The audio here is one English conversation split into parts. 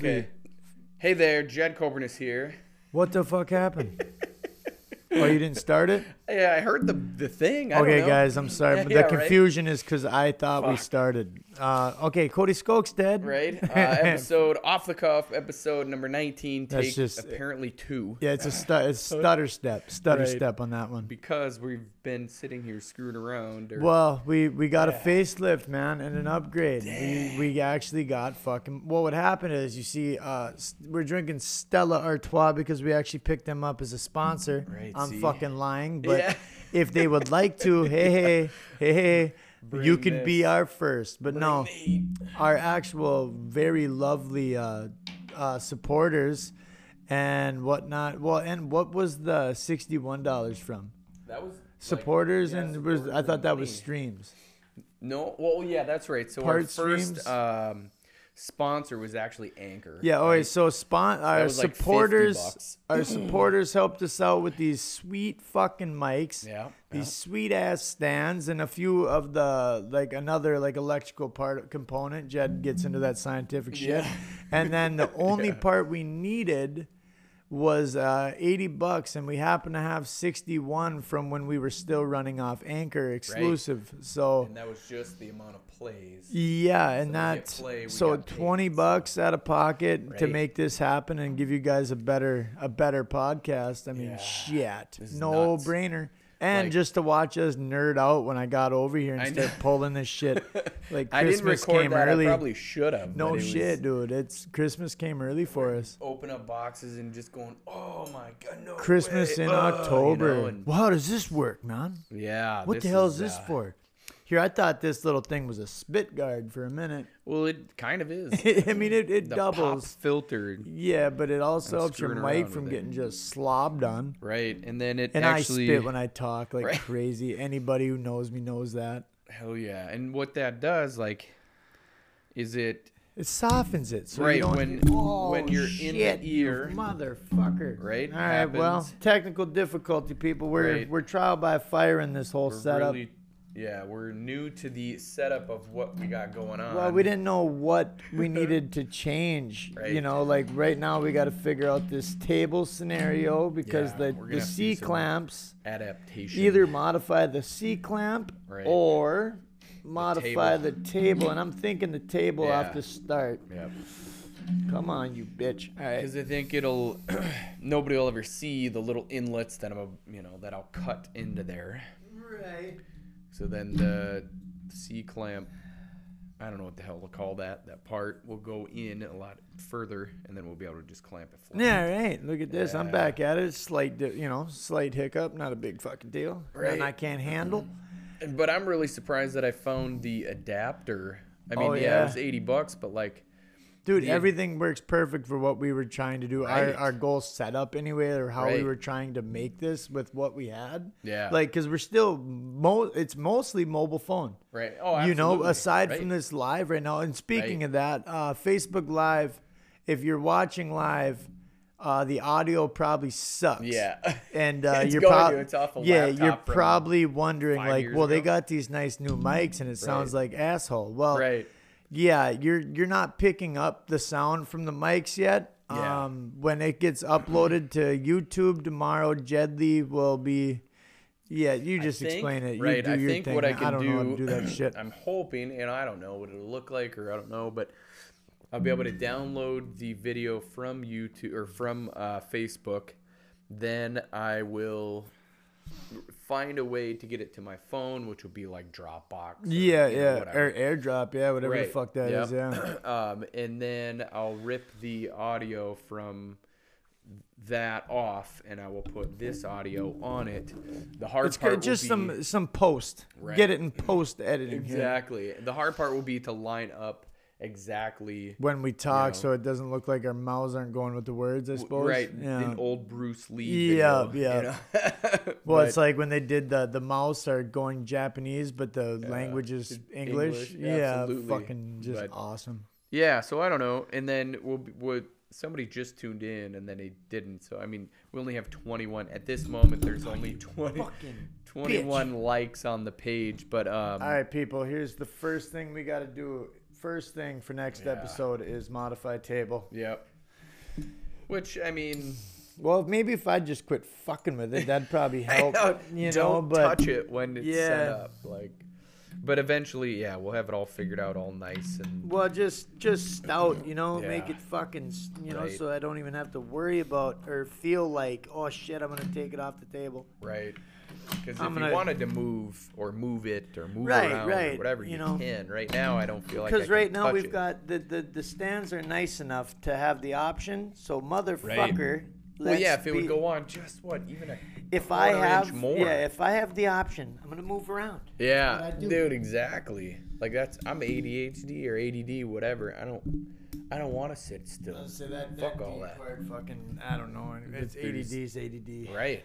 Okay. Hey there, Jed Coburn is here. What the fuck happened? oh, you didn't start it? Yeah, I heard the the thing. I don't Okay, know. guys, I'm sorry, Yeah, but yeah, the right. confusion is because I thought we started. Uh, okay, Cody Skogstad. Right? Uh, episode off the cuff, episode number 19, That's take just- apparently two. Yeah, it's a stu- it's stutter step, stutter Right. step on that one. Because we've been sitting here screwing around. Or, Well, we we got Yeah. a facelift, man, and an upgrade. We, we actually got fucking. Well, what happened is, you see, uh, s- we're drinking Stella Artois because we actually picked them up as a sponsor. Right, I'm see? fucking lying, but Yeah. if they would like to, hey hey hey hey, you Bring could be our first. But no, heat. our actual very lovely uh, uh, supporters and whatnot. Well, and what was the sixty-one dollars from? That was. like- Supporters yeah, and was, I thought that was streams. No, well, yeah, that's right. So our Part first streams. um, sponsor was actually Anchor. Yeah. Right? wait. So spon- our like supporters, our supporters helped us out with these sweet fucking mics. Yeah. These sweet ass stands and a few of the like another like electrical part component. Jed gets into that scientific shit. Yeah. And then the only part we needed was uh, 80 bucks and we happen to have 61 from when we were still running off Anchor exclusive. So And that was just the amount of plays. yeah, and get that's play, so got paid, twenty so- bucks out of pocket to make this happen and give you guys a better a better podcast. I mean, Yeah. shit, no nuts. brainer. And Like- just to watch us nerd out when I got over here and start pulling this shit, like I didn't Christmas record came that. early. I probably should have. no but it was- shit, dude. It's Christmas came early for us. Open up boxes and just going, oh my god, no Christmas way, in uh," you October. know, and- well, how does this work, man? yeah. What the hell is is this uh, for? Here, I thought this little thing was a spit guard for a minute. Well, it kind of is. I mean, it, it the doubles. pop filter, Yeah, but it also helps your mic from with it. getting just slobbed on. right? And then it And actually, I spit when I talk like Right. crazy. Anybody who knows me knows that. hell yeah. And what that does, like, is it It softens it. So Right, you when- oh, when you're in the ear. motherfucker. Right, All right. Well, technical difficulty, people. We're Right. we're trial by fire in this whole we're setup. really, yeah, we're new to the setup of what we got going on. well, we didn't know what we needed to change. You know, like right now we got to figure out this table scenario because Yeah, the the have to do C some clamps adaptation. either modify the C clamp Right. or modify the table. table. And I'm thinking the table Yeah. off the start. Yeah. Come on, you bitch. All right. Because I think it'll nobody will ever see the little inlets that I'm a, you know that I'll cut into there. Right. So then the C clamp, I don't know what the hell to call that. That part will go in a lot further, and then we'll be able to just clamp it flat. Yeah, right. Look at this. I'm Yeah. back at it. Slight, di- you know, slight hiccup. Not a big fucking deal. Right. And I can't handle. But I'm really surprised that I found the adapter. I oh, mean, Oh, yeah. yeah. it was 80 bucks, but like, Dude, The- everything works perfect for what we were trying to do. Our, Right. our goal set up anyway, or how we were trying to make this with what we had. yeah, Like, because we're still, mo- it's mostly mobile phone. right. Oh, absolutely. you know, aside Right. from this live right now. And speaking Right. of that, uh, Facebook Live, if you're watching live, uh, the audio probably sucks. Yeah. And uh, you're going prob- to. It's off a yeah, you're probably wondering like, well, they got these nice new mics, and it sounds like asshole. Well, right. Yeah, you're you're not picking up the sound from the mics yet. Yeah. Um, when it gets uploaded to YouTube tomorrow, Jedley will be. Yeah, you just think- explain it. You right, do I your think thing. what I I can don't know how to do- do that shit. I'm hoping, and I don't know what it'll look like, or I don't know, but I'll be able to download the video from YouTube or from uh, Facebook. Then I will find a way to get it to my phone, which would be like Dropbox. or, Yeah, you know, yeah, whatever. or AirDrop, yeah, whatever the fuck that is, yep. yeah. um, and then I'll rip the audio from that off, and I will put this audio on it. The hard It's part just will be, some some post. Right. Get it in post editing here Exactly. The hard part will be to line up exactly when we talk, know. so it doesn't look like our mouths aren't going with the words. I suppose. right Yeah. in old Bruce Lee. Yeah, video, yeah. you know? Well, it's like when they did the the mouse are going Japanese, but the language is English. English, Yeah, absolutely. fucking just But- awesome. yeah. So I don't know, and then we'll would somebody just tuned in and then they didn't. So I mean, we only have 21 at this moment. There's only 20, 21 likes on the page, but um, All right, people. Here's the first thing we got to do first thing for next Yeah. episode is modified table. Yep. Which I mean, Well, maybe if I just quit fucking with it, that'd probably help. don't, you don't know, but touch it when it's set up. Like, but eventually, yeah, we'll have it all figured out, all nice and well, just just stout, you know, make it fucking, you know, Right. so I don't even have to worry about or feel like, oh shit, I'm gonna take it off the table. right. Because if gonna- you wanted to move or move it or move Right, around right, or whatever, you you, know. can. Right now, I don't feel like I Because can right now touch we've it. got the, the the stands are nice enough to have the option. So motherfucker, Well, yeah, let's if it be- would go on just what even a if I have inch more. yeah, if I have the option, I'm gonna move around. Yeah, what I do. dude, exactly. Like that's I'm ADHD or ADD, whatever. I don't, I don't want to sit still. Fuck all that. fucking I don't know. It's There's- ADD's ADD. Right.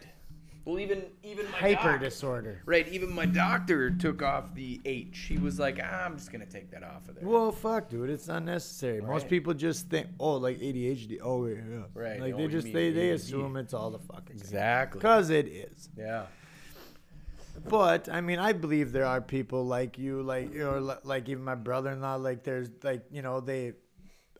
Well, even even my Hyper doc- disorder. Right. Even my doctor took off the H. He was like, ah, I'm just gonna take that off of there. Well, fuck, dude, it's unnecessary. Most Right. people just think, oh, like ADHD. Oh, yeah. Right, Like oh, they just they, they assume it's all the fucking exactly. because it is. Yeah. But I mean, I believe there are people like you, like know, like even my brother-in-law. Like there's like you know they.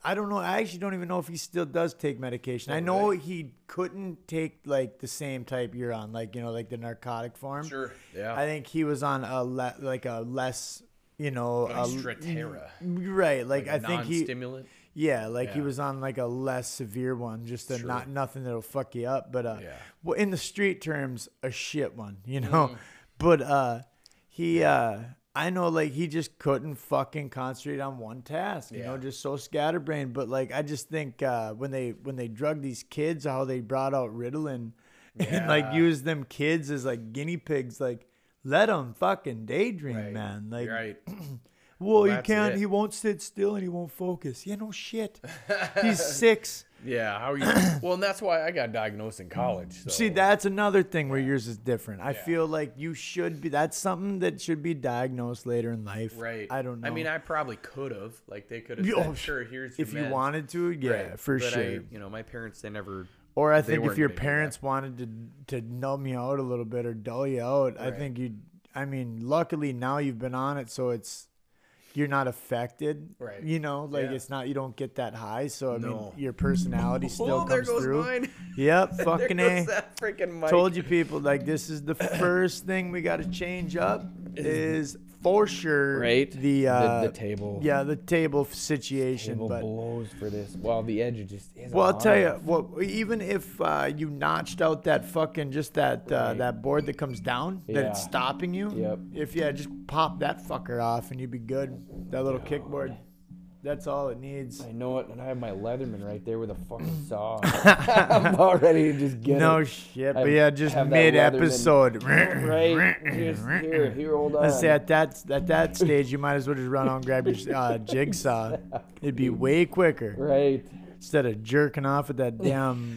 I don't know. I actually don't even know if he still does take medication. I know really? he couldn't take like the same type you're on, like you know, like the narcotic form. Sure. Yeah. I think he was on a le- like a less, you know, Like a- Strattera. right? Like, Like I a think he, non-stimulant. yeah, like he was on like a less severe one, just a Sure. not nothing that'll fuck you up, but uh, Yeah. well, in the street terms, a shit one, you know. Mm. But uh, he, uh, I know, like he just couldn't fucking concentrate on one task, you know, just so scatterbrained. But like, I just think uh, when they when they drug these kids, how they brought out Ritalin and like Yeah. used them kids as like guinea pigs, like. Let them fucking daydream, Right. man. Like, right. well, he that's can't. it. He won't sit still and he won't focus. Yeah, no shit. He's six. Yeah. How are you? well, and that's why I got diagnosed in college. So. See, that's another thing where yours is different. I Yeah. feel like you should be. That's something that should be diagnosed later in life. Right. I don't know. I mean, I probably could have. Like they could have said, oh, "Sure, here's if you meds." wanted to, yeah, Right. for But sure. I, you know, my parents they never. or I think if your gonna that. parents wanted to to numb you out a little bit or dull you out, I think you. I mean, luckily now you've been on it, so it's you're not affected. Right. You know, like Yeah. it's not you don't get that high. So I No. mean, your personality oh, still oh, comes through. mine. Yep, fucking a. freaking mic. Told you people like this is the first thing we got to change up is for sure Right. the uh the, the table. yeah the table situation Table but blows for this. Well, the edge just. Isn't well I'll tell you well even if uh, you notched out that fucking just that uh, Right. that board that comes down that it's stopping you Yep. if yeah just pop that fucker off and you'd be good that little kickboard that's all it needs I know it, and I have my Leatherman right there with a fucking saw. I'm about ready to just get no it. shit but yeah just have that mid episode Right. Just here, here, hold on. I say at that at that stage, you might as well just run out and grab your uh, jigsaw. It'd be way quicker Right. Instead of jerking off at that damn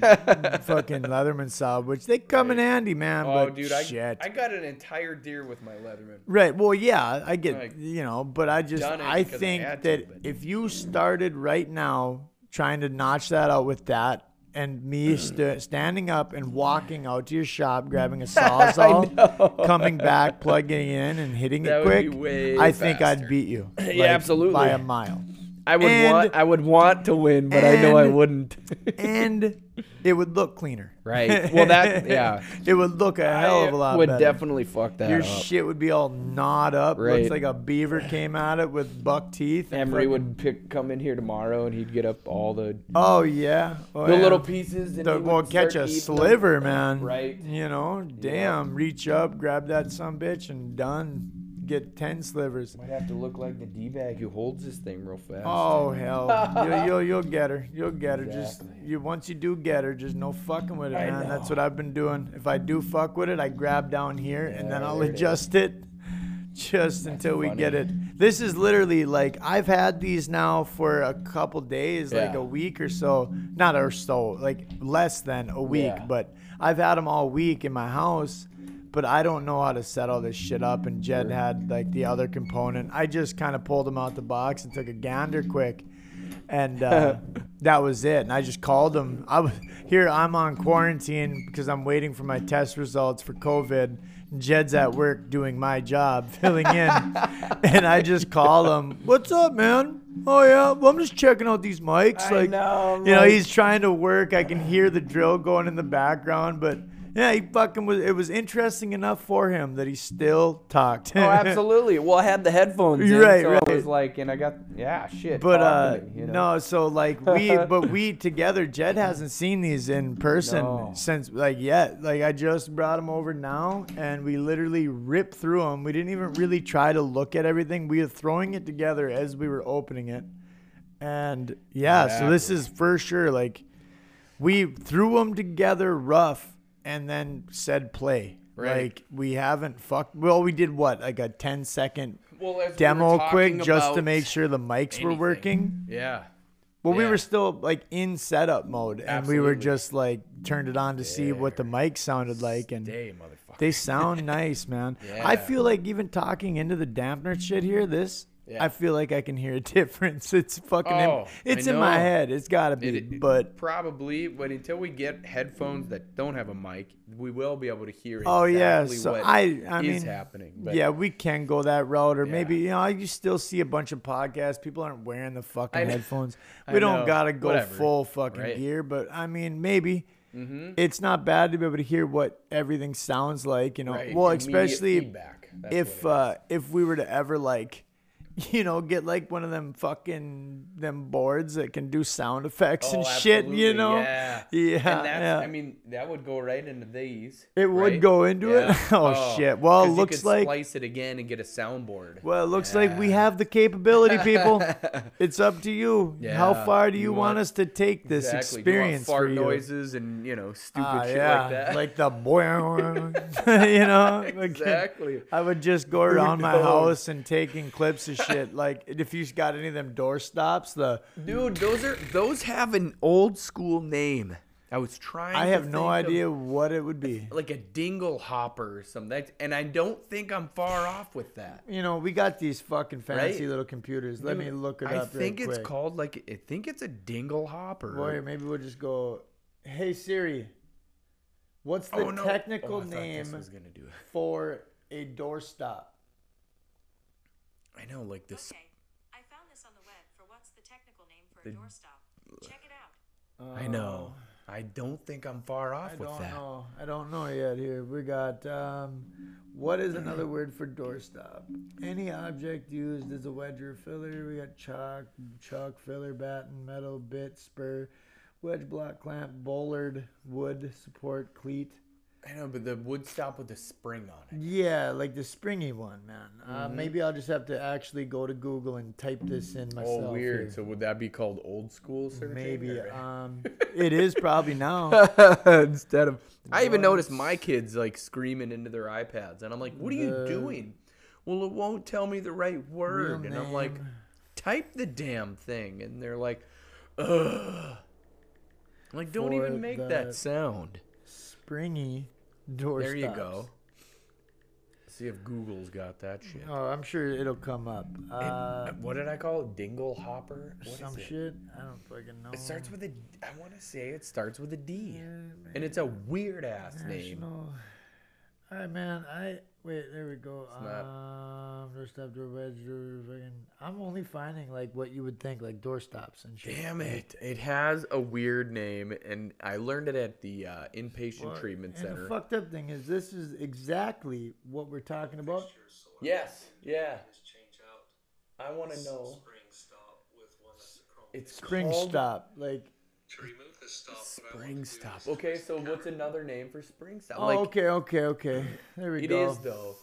fucking Leatherman saw, which they come in handy, man. Oh, but dude, I, shit. I got an entire deer with my Leatherman. right. Well, yeah, I get Like, you know, but I just I because I think to, that but- if you started right now trying to notch that out with that. And me st- standing up and walking out to your shop, grabbing a sawzall, coming back, plugging in, and hitting That it quick. way I think I'd beat you. Yeah, absolutely. by a mile. I would And- want I would want to win, but I know I wouldn't. and it would look cleaner. Right. Well, that- yeah. it would look a hell of a lot It would better. definitely fuck that up. Your up. shit would be all gnawed up. Right. Looks like a beaver came at it with buck teeth. and Emery fucking- would pick come in here tomorrow and he'd get up all the Oh yeah. Oh, the yeah. little pieces and The, well, catch a eating them. sliver, man. Right. You know, damn. Reach up, grab that some bitch, and done. Get ten slivers. Might have to look like the d bag who holds this thing real fast. Oh hell, you'll, you'll you'll get her. You'll get her. Just you once you do get her, just no fucking with it, I man. That's what I've been doing. If I do fuck with it, I grab down here and then I'll there it adjust it, just until we get it. This is literally like I've had these now for a couple days, like Yeah. a week or so. Not or so, like less than a week, Yeah. but I've had them all week in my house. But I don't know how to set all this shit up, and Jed had like the other component. I just kind of pulled him out the box and took a gander quick and uh, that was it. And I just called him. I was here. I'm on quarantine because I'm waiting for my test results for COVID. Jed's at work doing my job, filling in, and I just call him. What's up, man? Oh yeah, well, I'm just checking out these mics. I like, know, you know, he's trying to work. I can hear the drill going in the background, but yeah, he fucking was. It was interesting enough for him that he still talked. Oh, absolutely. Well, I had the headphones in, Right, so right. I was like, and I got yeah, shit. But uh, me, you know? no, so like we, but we together. Jed hasn't seen these in person No. since like yet. Like I just brought them over now, and we literally ripped through them. We didn't even really try to look at everything. We were throwing it together as we were opening it, and yeah. So this is for sure. Like we threw them together rough, and then said play. Right. Like we haven't fucked. Well, we did what like a 10 second well, as we demo quick just to make sure the mics were working. Yeah. Well, we were still like in setup mode, and we were just like turned it on to see what the mic sounded like, and motherfucker. they sound nice, man. I feel like even talking into the dampener shit here, this. Yeah. I feel like I can hear a difference. It's fucking. in- Oh, it's in my head. It's gotta be. It- it- but probably, but until we get headphones that don't have a mic, we will be able to hear. oh yeah, exactly so what I. I is mean, happening. But yeah, we can go that route, or maybe you know, you still see a bunch of podcasts. People aren't wearing the fucking I headphones. I We don't gotta go Whatever. full fucking Right. gear, but I mean, maybe Mhm. it's not bad to be able to hear what everything sounds like. You know, Right, well, immediate especially feedback. That's if uh, if we were to ever like. You know, get like one of them fucking them boards that can do sound effects is. and Oh, shit. You know, yeah, yeah, And that's, yeah. I mean, that would go right into these. It would right? go into it? Yeah. Oh, shit. Well, it looks could like- splice it again and get a soundboard. Well, it looks like we have the capability, people. it's up to you. How far do you, You want, want- us to take this exactly. Do you experience fart for you? noises and you know stupid Ah, shit yeah, like that. like the boy, you know. like- exactly. I would just go around my house and taking clips of shit. Like if you got any of them door stops, the Dude, those are those have an old school name. I was trying. I have no think of, idea what it would be. like a dingle hopper or something. That's, and I don't think I'm far off with that. You know, we got these fucking fancy Right? little computers. Let me look it I up. real think it's quick. called like I think it's a dingle hopper. Boy, maybe we'll just go. Hey Siri, what's the oh no! technical oh, name was gonna do for a doorstop? I know, like this. Okay, I found this on the web for what's the technical name for The- a doorstop. Check it out. I know. I don't think I'm far off I with don't that. know. I don't know yet. Here we got. Um, what is another word for doorstop? Any object used as a wedge or filler. We got chalk, chalk, filler, batten, metal, bit, spur, wedge, block, clamp, bollard, wood, support, cleat. I know, but the wood stop with the spring on it. Yeah, like the springy one, man. Uh, Mm-hmm. maybe I'll just have to actually go to Google and type this in myself. Oh, weird. here. So would that be called old school searching? Maybe. Um, it is probably now. Instead of, I even noticed my kids like screaming into their iPads, and I'm like, "What are you The- doing?" Well, it won't tell me the right word, and I'm like, "Type the damn thing," and they're like, "Ugh." I'm like, don't For even make the- that sound. Springy door There you go. See if Google's got that shit. Oh, I'm sure it'll come up. Uh, what did I call it? Dingle hopper? What is some it? shit. I don't fucking know. It starts with a. I want to say it starts with a D, and it's a weird ass name. National. All right, man. I wait. There we go. not- Um, doorstop, door wedge, door. Fucking. I'm only finding like what you would think, like door stops and shit. Damn it! It has a weird name, and I learned it at the uh, inpatient Well, treatment and center. the fucked up thing is, this is exactly what we're talking about. yes, yeah. change out I want to know. spring stop with one that's a chrome. It's Spring called stop, like. To remove this stop, what I Spring do stop. Okay, so what's another name for spring stop? Oh, like okay, okay, okay. There we it go. is though.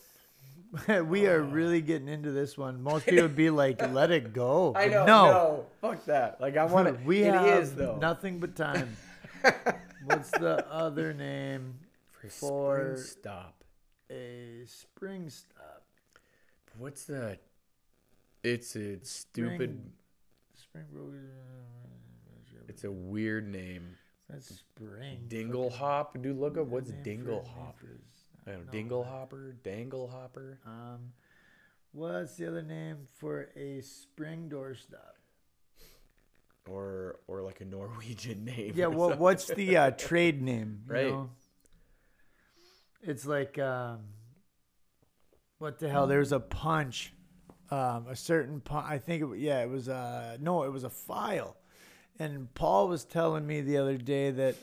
we are oh. really getting into this one. Most people would be like, "Let it go." I know. No, No, fuck that. Like I want to. we it have is though. nothing but time. What's the other name for for- spring stop. a spring stop? What's the? It's a stupid. Spring. Spring. Uh, It's a weird name. That's spring. Dingle hop. Dude, look up what's Name for- dingle name hop. for- I don't know, dingle hopper, dangle hopper. Um, what's the other name for a spring door stop? or or like a Norwegian name. Yeah, or what something. what's the uh, trade name? you Right. know? It's like um, what the hell? There's a punch, um, a certain punch. I think it, wa- yeah, it was uh no, it was a file, and Paul was telling me the other day that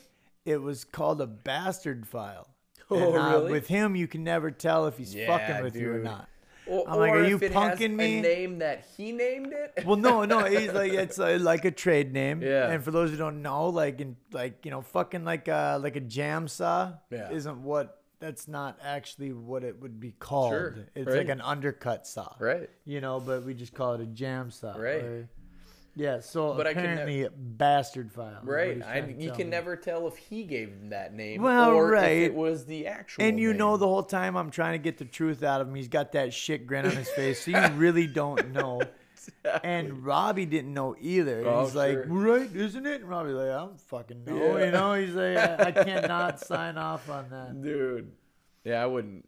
it was called a bastard file. Oh, And, uh, really? With him, you can never tell if he's Yeah, fucking with you or not. Or, I'm like, are you punking me? A name that he named it. Well, no, no, he's like it's uh, like a trade name. Yeah. And for those who don't know, like in like you know, fucking like a like a jam saw Yeah. isn't what that's not actually what it would be called. Sure, It's right. like an undercut saw. right. You know, but we just call it a jam saw. Right. or- yeah. So But I can apparently, bastard file. Right. I, you can me. never tell if he gave him that name Well, or right. if it was the actual. And you know the whole time I'm trying to get the truth out of him, he's got that shit grin on his face, so you really don't know. And Robbie didn't know either. Oh, he's like, right, isn't it? And Robbie's like, I don't fucking know. Yeah. You know, he's like, I, I cannot sign off on that. dude. Yeah, I wouldn't.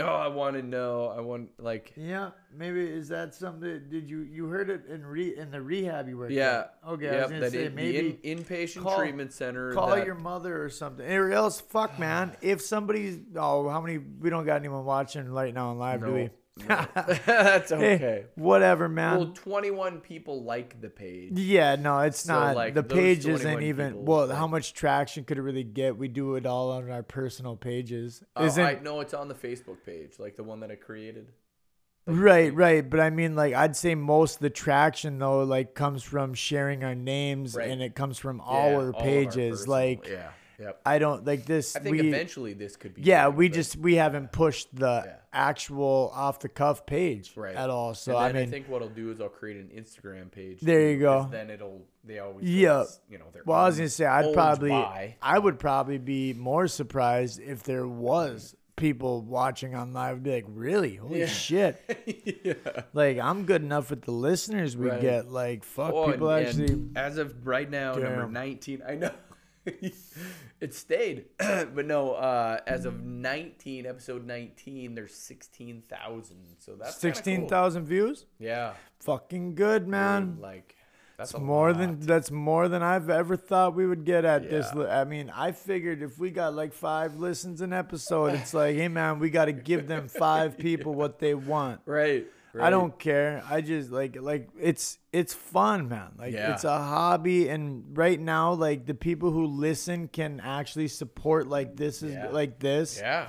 Oh, I want to know. I want like. Yeah, maybe is that something? Did you you heard it in re in the rehab you worked? Yeah. at? Okay, I was gonna that say in, maybe in, inpatient call- treatment center. call that, your mother or something. Or else, fuck, man. If somebody's oh, how many? We don't got anyone watching right now on live, do we? That's Hey, okay. whatever, man. Well, 21 people like the page. Yeah, no, it's So, not. like, the page isn't even. Well, like- how much traction could it really get? We do it all on our personal pages. Oh, Isn't I no, it's on the Facebook page, like the one that I created. right, right. But I mean, like, I'd say most of the traction though, like, comes from sharing our names, Right. and it comes from Yeah, our our pages. personal- like, yeah, yep. I don't like this. I think we, eventually this could be. Yeah, big, we but- just we haven't pushed the Yeah. actual off the cuff page right at all. So I then I, mean, think what I'll do is I'll create an Instagram page. There you go. Then it'll they always Yeah. you know. Their well, I was gonna say I'd probably by. I would probably be more surprised if there was people watching on live. Be like, really? Holy Yeah. shit! yeah. Like I'm good enough with the listeners we Right. get. Like fuck, Oh, people and- actually. and as of right now, number 19. I know. it stayed. but no, uh, as of 19, episode 19, there's 16,000. So that's kinda Sixteen cool. views, Yeah. fucking good, man. dude, like that's more lot. than that's more than I've ever thought we would get at this. Yeah. li- I mean, I figured if we got like five listens an episode, it's like, hey man, we got to give them five people what they want. right. I don't care. I just like like it's it's fun, man. Like Yeah. it's a hobby, and right now, like the people who listen can actually support like this is Yeah. like this, Yeah.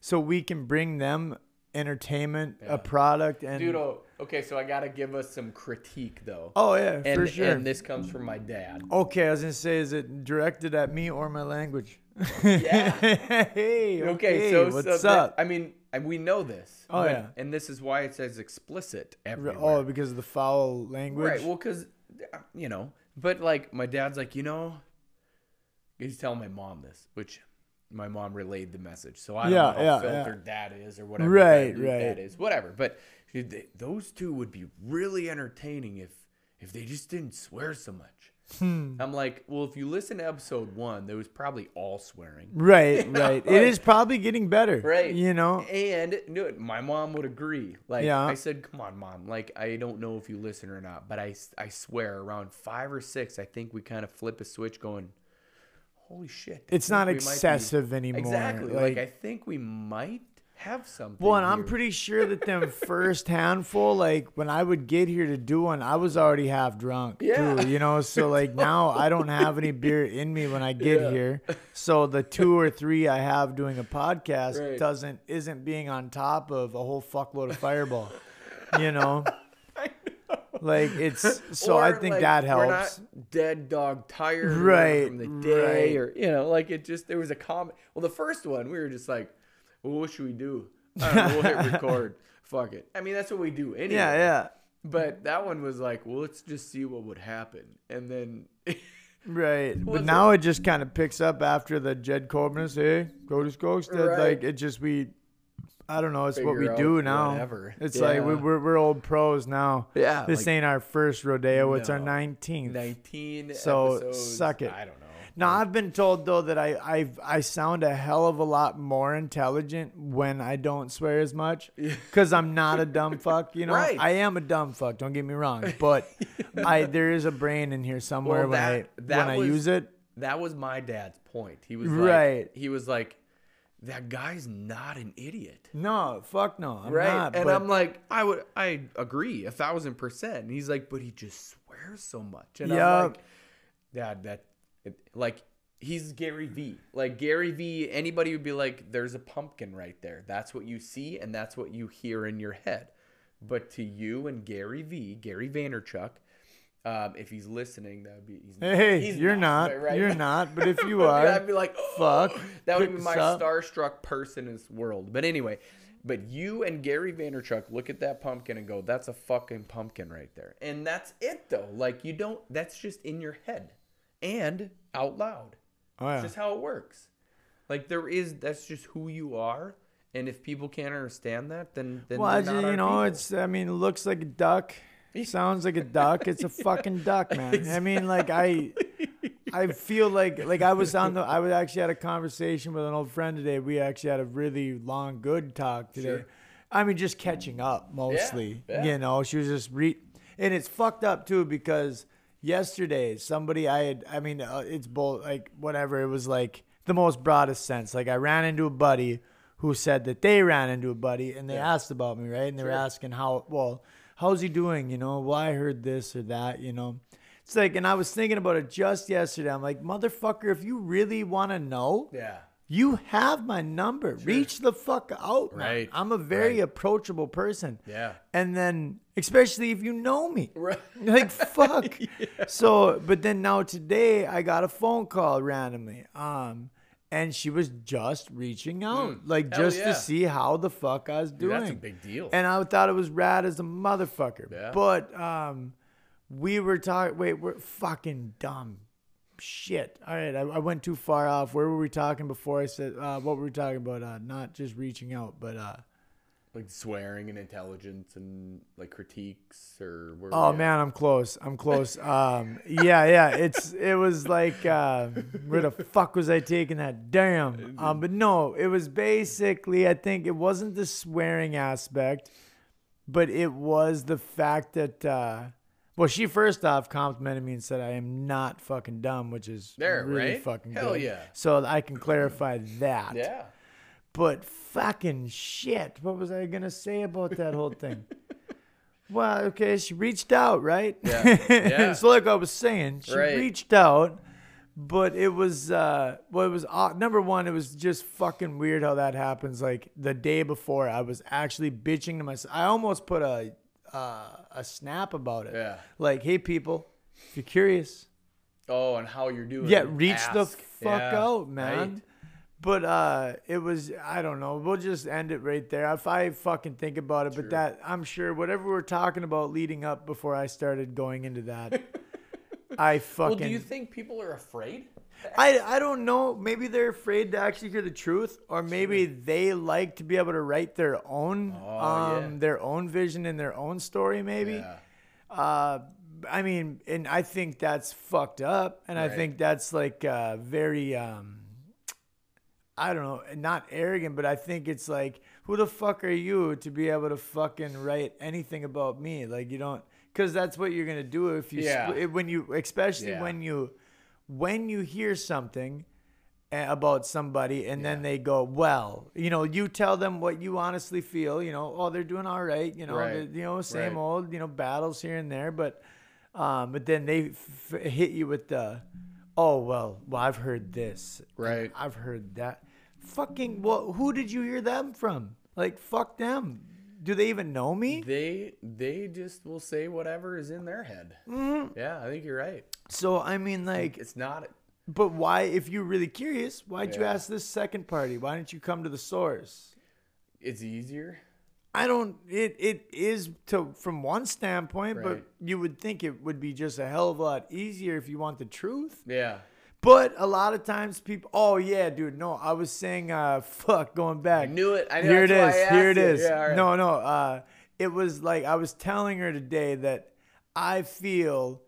so we can bring them entertainment, Yeah. a product, and Dude, oh, okay, so I got to give us some critique though. oh yeah, and, for sure. and this comes from my dad. Okay, I was gonna say, is it directed at me or my language? Yeah. hey, okay, Okay, so what's so that- up? I mean, we know this. Oh, but- yeah. And this is why it says explicit everywhere. oh, because of the foul language. Right. Well, because you know, but like my dad's like, you know, he's telling my mom this, which my mom relayed the message, so I don't Yeah, know how yeah, yeah. filtered that is or whatever. Right, that, right. That is whatever. But those two would be really entertaining if if they just didn't swear so much. Hmm. I'm like, well, if you listen to episode one, there was probably all swearing. right, right. It is probably getting better. Right. You know. And no, my mom would agree. Like Yeah. I said, come on, mom. Like I don't know if you listen or not, but I, I swear around five or six, I think we kind of flip a switch going, holy shit. It's not we be-" excessive anymore. Exactly. Like, Like, I think we might have something. well, and I'm pretty sure that them first handful, like when I would get here to do one, I was already half drunk Yeah. too. You know, so like now I don't have any beer in me when I get Yeah. here. So the two or three I have doing a podcast Right. doesn't isn't being on top of a whole fuckload of Fireball. you know. Like it's so I think like, that helps. dead dog tired Right, from the day right. or you know, like it just there was a comment. Well, the first one we were just like, well, what should we do? I don't know, we'll hit record. Fuck it. I mean, that's what we do anyway. Yeah, yeah. But that one was like, well, let's just see what would happen, and then Right. But now it just kind of picks up after the Jed Corbinus, hey, go to Skogstad. Right. Like it just we I don't know, it's what we do now. whatever. It's like we, Yeah. we're we're old pros now. Yeah. This like ain't our first rodeo, it's our 19th. nineteen. So, episodes, suck it. I don't know. Now I've been told though that I I I sound a hell of a lot more intelligent when I don't swear as much because I'm not a dumb fuck. You know, Right. I am a dumb fuck. Don't get me wrong, but I there is a brain in here somewhere Well, when I that- that when I was- use it. That was my dad's point. He was Right. he was like, that guy's not an idiot. No, fuck no, I'm right. not. and but I'm like, I would, I agree a thousand percent. And he's like, but he just swears so much. And I'm like, Dad, that, like, he's Gary V. Like Gary V. Anybody would be like, there's a pumpkin right there. That's what you see, and that's what you hear in your head. But to you and Gary V. Gary Vaynerchuk. Um, if he's listening, that would be. He's, hey, he's you're not, but right you're not. But if you are, I'd be like, oh, fuck, That would be my up. starstruck person in this world. But anyway, but you and Gary Vaynerchuk look at that pumpkin and go, "That's a fucking pumpkin right there," and that's it though. Like you don't. That's just in your head and out loud. oh, yeah. It's just how it works. Like there is. That's just who you are. And if people can't understand that, then then well, they're I just- not you know, people. it's. I mean, it looks like a duck. Sounds like a duck. It's a fucking duck, man. I mean, like I, I feel like like I was on the. I was actually had a conversation with an old friend today. We actually had a really long, good talk today. Sure. I mean, just catching up mostly. yeah. You know, she was just re, and it's fucked up too because yesterday somebody I had. I mean, uh, it's both like whatever. It was like the most broadest sense. Like I ran into a buddy who said that they ran into a buddy and they Yeah. asked about me, right? And they were asking how well, how's he doing? You know, well, I heard this or that, you know. It's like, and I was thinking about it just yesterday. I'm like, motherfucker, if you really want to know, yeah. You have my number. Reach the fuck out. Right. I'm a very Right. approachable person. Yeah. And then, especially if you know me. Right. Like fuck. So, but then now today I got a phone call randomly. Um and she was just reaching out, like Hmm. Just yeah. to see how the fuck I was Dude, doing. that's a big deal. And I thought it was rad as a motherfucker. Yeah. But um we were talking wait, we're fucking dumb. Shit. All right, I, I went too far off. Where were we talking before I said uh what were we talking about? Uh not just reaching out, but uh like swearing and intelligence and like critiques or where Oh man, I'm close. I'm close. Um, yeah, yeah. It's it was like uh, where the fuck was I taking that? Damn. Um, but no, it was basically I think it wasn't the swearing aspect, but it was the fact that uh, well, she first off complimented me and said I am not fucking dumb, which is There, really right? fucking Hell good. yeah. So I can clarify that. yeah But fucking shit. What was I gonna say about that whole thing? well, okay, she reached out, right? Yeah, yeah. so like I was saying, she Right. reached out, but it was uh well it was uh, number one, it was just fucking weird how that happens. Like the day before I was actually bitching to myself. I almost put a uh, a snap about it. Yeah. Like, hey people, if you're curious, oh and how you're doing yeah, reach the fuck Yeah, out, man. right. But uh it was I don't know. We'll just end it right there. If I fucking think about it, True. but that I'm sure whatever we're talking about leading up before I started going into that, I well fucking do you think people are afraid I I don't know. Maybe they're afraid to actually hear the truth, or maybe they like to be able to write their own Oh, um yeah. their own vision and their own story. Maybe. yeah Uh, I mean, and I think that's fucked up, and I Right. think that's like uh, very, um, I don't know, not arrogant, but I think it's like, who the fuck are you to be able to fucking write anything about me? Like you don't, because that's what you're gonna do if you, Yeah. when you, especially Yeah. when you, when you hear something about somebody and then they go well you know you tell them what you honestly feel you know oh they're doing all right you know Right. you know same Right. old you know battles here and there but um but then they f- hit you with the oh well well i've heard this Right. i've heard that fucking well who did you hear them from like fuck them do they even know me they they just will say whatever is in their head Mm-hmm. yeah i think you're right so i mean like it's not but why if you're really curious why'd you ask this second party why didn't you come to the source it's easier I don't. It it is to from one standpoint, Right. but you would think it would be just a hell of a lot easier if you want the truth. yeah But a lot of times people, oh yeah, dude, no, I was saying, uh, fuck, going back. i knew it I knew Here it is. Here it is. yeah, right. No, no. Uh, it was like I was telling her today that I feel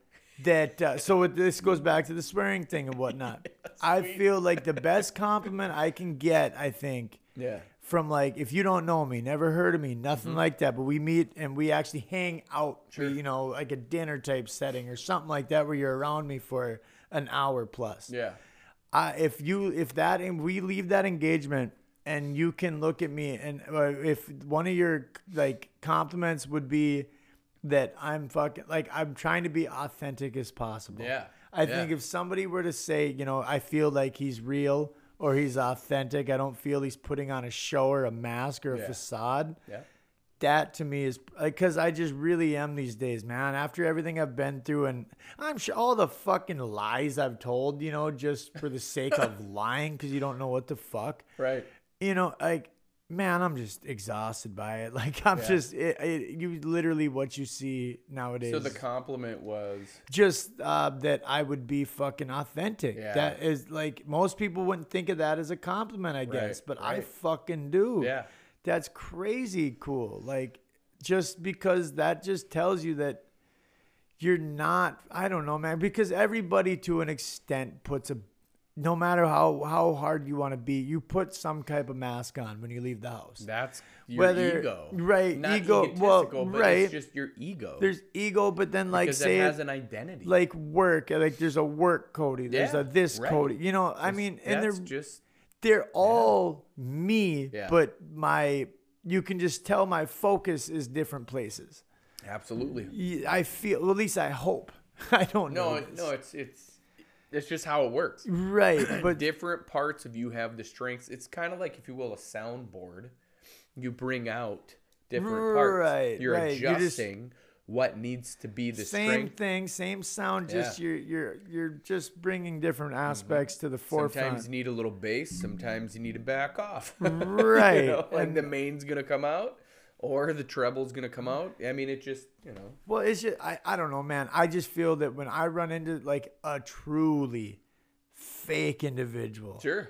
that. Uh, so it, this goes back to the swearing thing and whatnot. I feel like the best compliment I can get, I think, Yeah. from like if you don't know me, never heard of me, nothing like that, but we meet and we actually hang out, Mm-hmm. Sure. you know, like a dinner type setting or something like that, where you're around me for an hour plus. Yeah. I if you if that and we leave that engagement and you can look at me and uh, if one of your like compliments would be that I'm fucking like I'm trying to be authentic as possible. Yeah. I Yeah. think if somebody were to say, you know, I feel like he's real or he's authentic, I don't feel he's putting on a show or a mask or a Yeah. facade. Yeah. That to me is like, because I just really am these days, man. After everything I've been through, and I'm sure all the fucking lies I've told, you know, just for the sake of lying because you don't know what the fuck, Right. you know, like, man, I'm just exhausted by it. Like, I'm Yeah. just, it, it, you literally what you see nowadays. So the compliment was just uh, that I would be fucking authentic. Yeah. That is like most people wouldn't think of that as a compliment, I guess, but I fucking do. Yeah. That's crazy cool. Like just because that just tells you that you're not I don't know, man, because everybody to an extent puts a no matter how how hard you want to be, you put some type of mask on when you leave the house. that's your Whether- ego. right, Not ego- well, but right. it's just your ego. There's ego, but then like because say it has an identity. like work like there's a work Cody there's Yeah, a this right. Cody you know I mean and they're just they're all me Yeah. but my you can just tell my focus is different places absolutely. I feel well, at least I hope I don't know No, no, it's it's it's just how it works. right but different parts of you have the strengths. It's kind of like, if you will, a soundboard. You bring out different parts. Right, You're right. You're just- adjusting what needs to be the same strength. thing same sound just Yeah. you're you're you're just bringing different mm-hmm. aspects to the forefront Sometimes you need a little bass. Sometimes you need to back off. right you know, like and- the main's gonna come out, or the treble's gonna come out. I mean, it just you know. Well, it's just I, I don't know, man. I just feel that when I run into like a truly fake individual, Sure.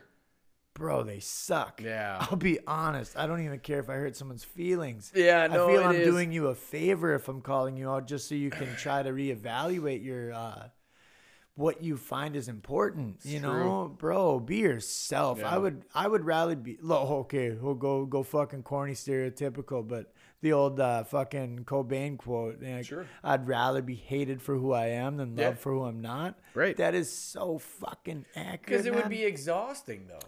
bro, they suck. Yeah. I'll be honest. I don't even care if I hurt someone's feelings. Yeah, no, I feel I'm is. doing you a favor if I'm calling you out just so you can try to reevaluate your uh what you find is important. you know, bro, be yourself. Yeah. I would I would rather be okay, we'll go go fucking corny stereotypical, but the old uh, fucking Cobain quote. like, Sure. I'd rather be hated for who I am than Yeah. loved for who I'm not. Right. That is so fucking accurate. Because it would be exhausting though.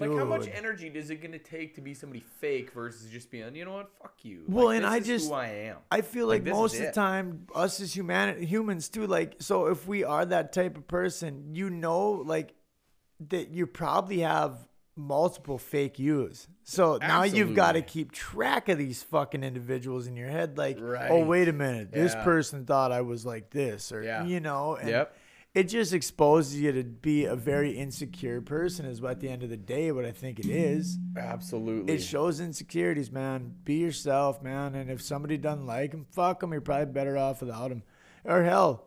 Like how much energy does it gonna take to be somebody fake versus just being, you know what, fuck you. Well, Like, and I just- who I am. I feel Like, like, most of the time, us as human humans too, like so if we are that type of person, you know, like that you probably have multiple fake yous. So now you've got to keep track of these fucking individuals in your head. Like, oh wait a minute, this person thought I was like this, or Yeah. you know, and Yep. It just exposes you to be a very insecure person. Is what at the end of the day, what I think it is. Absolutely. It shows insecurities, man. Be yourself, man. And if somebody doesn't like him, fuck them. You're probably better off without him. Or hell,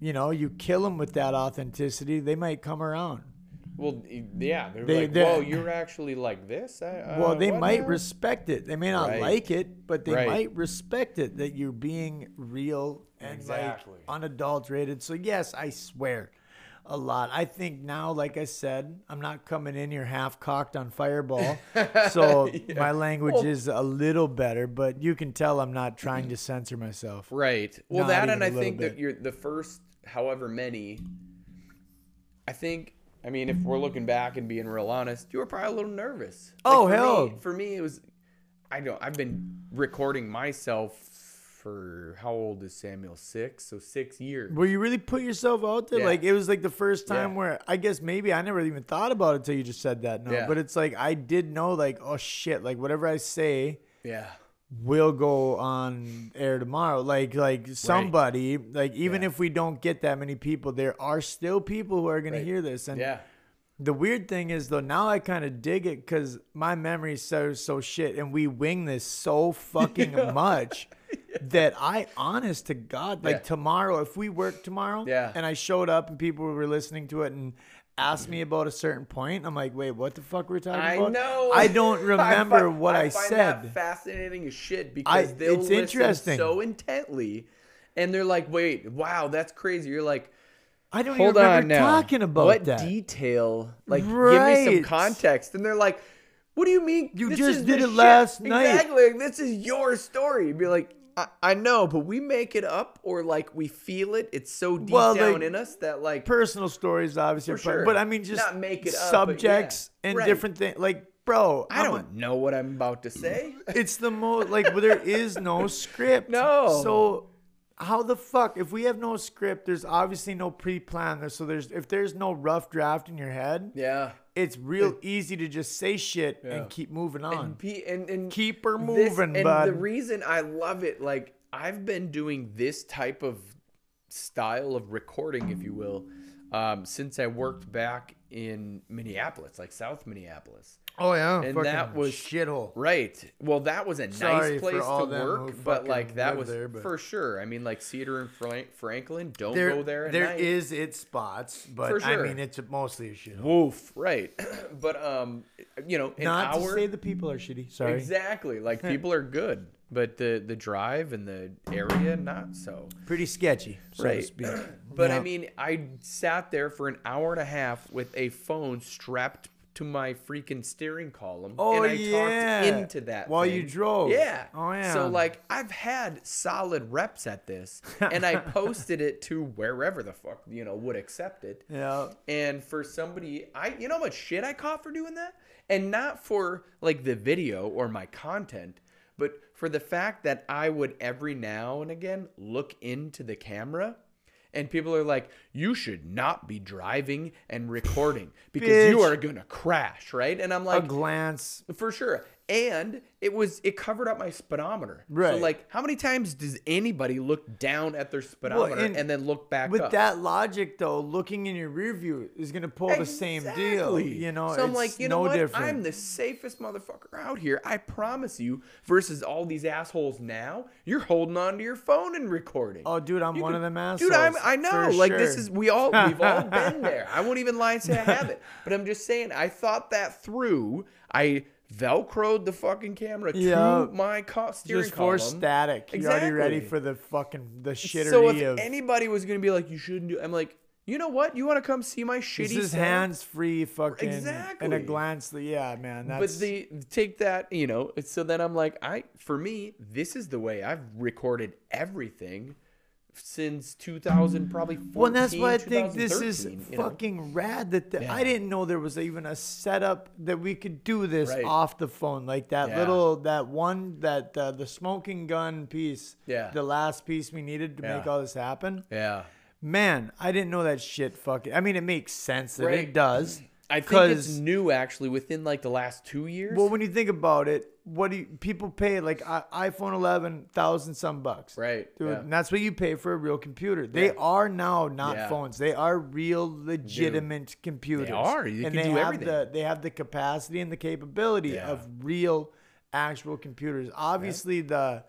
you know, you kill them with that authenticity, they might come around. well, yeah, they're They- like, whoa, you're actually like this. I, uh, well, they might now?" respect it. They may not Right. like it, but they Right. might respect it that you're being real and Exactly. like unadulterated. So yes, I swear. A lot. I think now, like I said, I'm not coming in here half cocked on Fireball, so my language Well- is a little better. But you can tell I'm not trying to censor myself. Right. Well, Not that and I think bit. that you're the first, however many. I think. I mean, if we're looking back and being real honest, you were probably a little nervous. Oh, for hell. Me, for me, it was. I don't. I've been recording myself for how old is Samuel? Six. So six years. Well, you really put yourself out there, Yeah. like it was like the first time Yeah. where I guess maybe I never even thought about it until you just said that. No, Yeah. but it's like I did know, like oh shit, like whatever I say Yeah. will go on air tomorrow. Like like somebody, like even Yeah. if we don't get that many people, there are still people who are gonna hear this. And Yeah. the weird thing is though, now I kind of dig it because my memory so so shit, and we wing this so fucking much that I, honest to God, like Yeah. tomorrow, if we work tomorrow, Yeah. and I showed up and people were listening to it and asked me about a certain point, I'm like, wait, what the fuck were we talking I about? I know. I don't remember fi- what I, find said. That fascinating as shit I- because they'll it's listen interesting. so intently, and they're like, "Wait, wow, that's crazy." You're like, I don't Hold even on remember now. talking about what that. detail? Like, give me some context. And they're like, "What do you mean? You This just did it shit." last night. Exactly. Like, this is your story. You'd be like, I, I know, but we make it up, or like we feel it. It's so deep Well, down like, in us that like Personal stories, obviously, For but- sure. but I mean, just Not make it up, subjects yeah. and Right. different things. Like, bro, I I'm a- don't know what I'm about to say. it's the most like well, there is no script. No. So how the fuck if we have no script, there's obviously no pre-plan there. So there's if there's no rough draft in your head, yeah. It's real easy to just say shit Yeah. and keep moving on. And, pe- and, and Keep her this- moving, and bud. the reason I love it, like I've been doing this type of style of recording, if you will, um, since I worked back in Minneapolis, like South Minneapolis. Oh yeah, And fucking that was- shithole. Right. Well, that was a Sorry nice place all to them work, but like that was there, but- for sure. I mean, like Cedar and Frank- Franklin, don't There, go there. At there night. is its spots, but For I mean it's mostly a shithole. Woof. Right. but um, you know, an Not hour. to say the people are shitty. Sorry. Exactly. Like people are good, but the the drive and the area not so. Pretty sketchy, so to Right. speak. But I mean, I sat there for an hour and a half with a phone strapped to my freaking steering column, Oh, and I yeah. talked into that While you drove. Yeah. Oh, yeah. So like, I've had solid reps at this, and I posted it to wherever the fuck you know would accept it. yeah. And for somebody, I you know how much shit I caught for doing that, and not for like the video or my content, but for the fact that I would every now and again look into the camera. And people are like, you should not be driving and recording because you are gonna crash, right? And I'm like, A glance. for sure. And it was it covered up my speedometer. Right. So like, how many times does anybody look down at their speedometer and and, then look back With up? that logic, though, looking in your rear view is gonna pull the same deal. You know, so I'm like, you no know what? different. I'm the safest motherfucker out here. I promise you. Versus all these assholes now, you're holding on to your phone and recording. Oh, dude, I'm You one of them Dude, I'm, I know. Like this is we all we've all been there. I won't even lie and say I haven't. But I'm just saying I thought that through. I velcroed the fucking camera Yeah. to my co- steering just for column. static. You're already ready for the fucking the shittery So if of. anybody was gonna be like, you shouldn't do, I'm like, you know what? You want to come see my shitty this is hands free fucking Exactly. and a glance. Yeah, man. That's but the take that you know so then i'm like i for me this is the way i've recorded everything since 2000 probably 14, Well, and that's why I think this is 2013, you know? fucking rad. That the, I didn't know there was even a setup that we could do this Right. off the phone, like that Yeah. little that one that uh, the smoking gun piece. Yeah. the last piece we needed to make all this happen. yeah Man, I didn't know that shit. Fucking, I mean, it makes sense that Right. it does. i think it's new actually within like the last two years Well, when you think about it, what do you, people pay like i- iPhone 11 thousand some bucks, Right, Dude, yeah. and that's what you pay for a real computer. They Yeah. are now not Yeah. phones; they are real, legitimate computers. They are. You and can they do have everything. the they have the capacity and the capability of real, actual computers. Obviously, the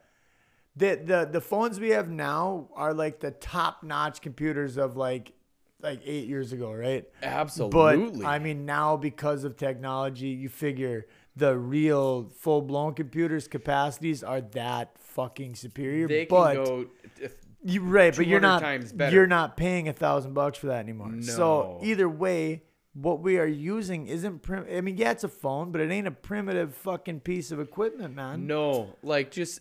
the the the phones we have now are like the top notch computers of like like eight years ago, right? absolutely But I mean, now because of technology, you figure the real full blown computers capacities are that fucking superior. they can but go you right, but you're not times better. you're not paying a thousand bucks for that anymore. So either way, what we are using isn't prim- I mean, yeah, it's a phone, but it ain't a primitive fucking piece of equipment, man. no like just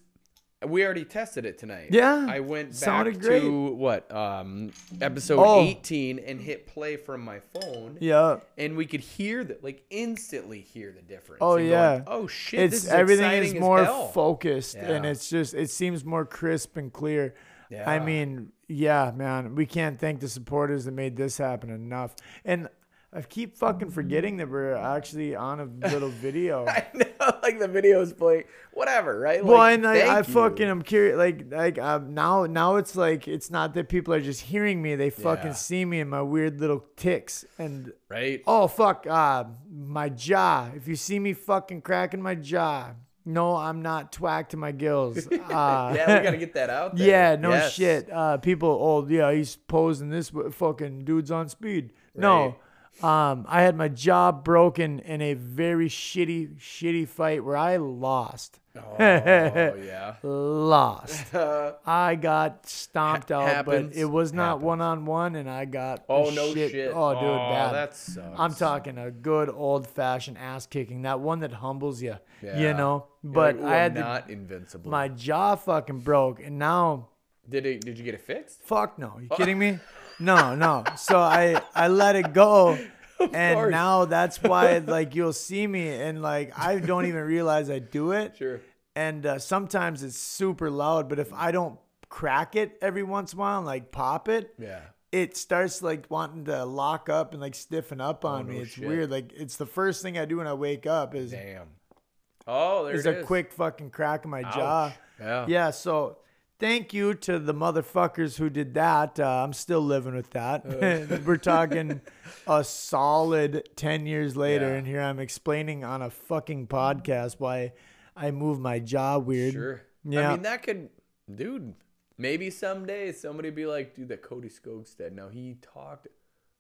we already tested it tonight Yeah, i went back sounded great. to what um episode Oh. 18 and hit play from my phone Yeah. and we could hear the like instantly hear the difference. Oh and yeah. oh shit! It's this is everything is exciting as more hell." focused and Yeah. it's just it seems more crisp and clear. I Yeah. mean, yeah, man, we can't thank the supporters that made this happen enough. And I keep fucking forgetting that we're actually on a little video. I know, like the video's playing, whatever, right? well, Like, and I, I fucking am curious. Like, like um, now, now it's like it's not that people are just hearing me; they fucking Yeah. see me in my weird little ticks. And right. oh fuck, uh, my jaw. If you see me fucking cracking my jaw, no, I'm not twack to my gills. Uh, yeah, we gotta get that out there. Yeah, no Yes. shit. Uh, people, oh yeah, he's posing this fucking dude's on speed. No, Right. Um, I had my jaw broken in a very shitty, shitty fight where I lost. Oh yeah. Lost. I got stomped Ha- out, but it was not one on one, and I got. Oh no shit. Oh, dude, bad. That sucks. I'm talking a good old fashioned ass kicking, that one that humbles you, you Yeah. know. You're But like, I had not invincible. my jaw fucking broke, and now did it? Did you get it fixed? Fuck no. You kidding me? No, no. So I I let it go. And course. now that's why like you'll see me and like I don't even realize I do it. Sure. And uh, sometimes it's super loud, but if I don't crack it every once in a while and like pop it, Yeah. it starts like wanting to lock up and like stiffen up on Oh, no me. It's shit. weird. Like it's the first thing I do when I wake up is Damn. Oh, there is it a is. quick fucking crack in my jaw. Yeah. Yeah, so thank you to the motherfuckers who did that. Uh, I'm still living with that. We're talking a solid 10 years later, Yeah. and here I'm explaining on a fucking podcast why I move my jaw weird. Sure. Yeah. I mean, that could, dude. Maybe someday somebody be like, dude, that Cody Skogstad. Now he talked.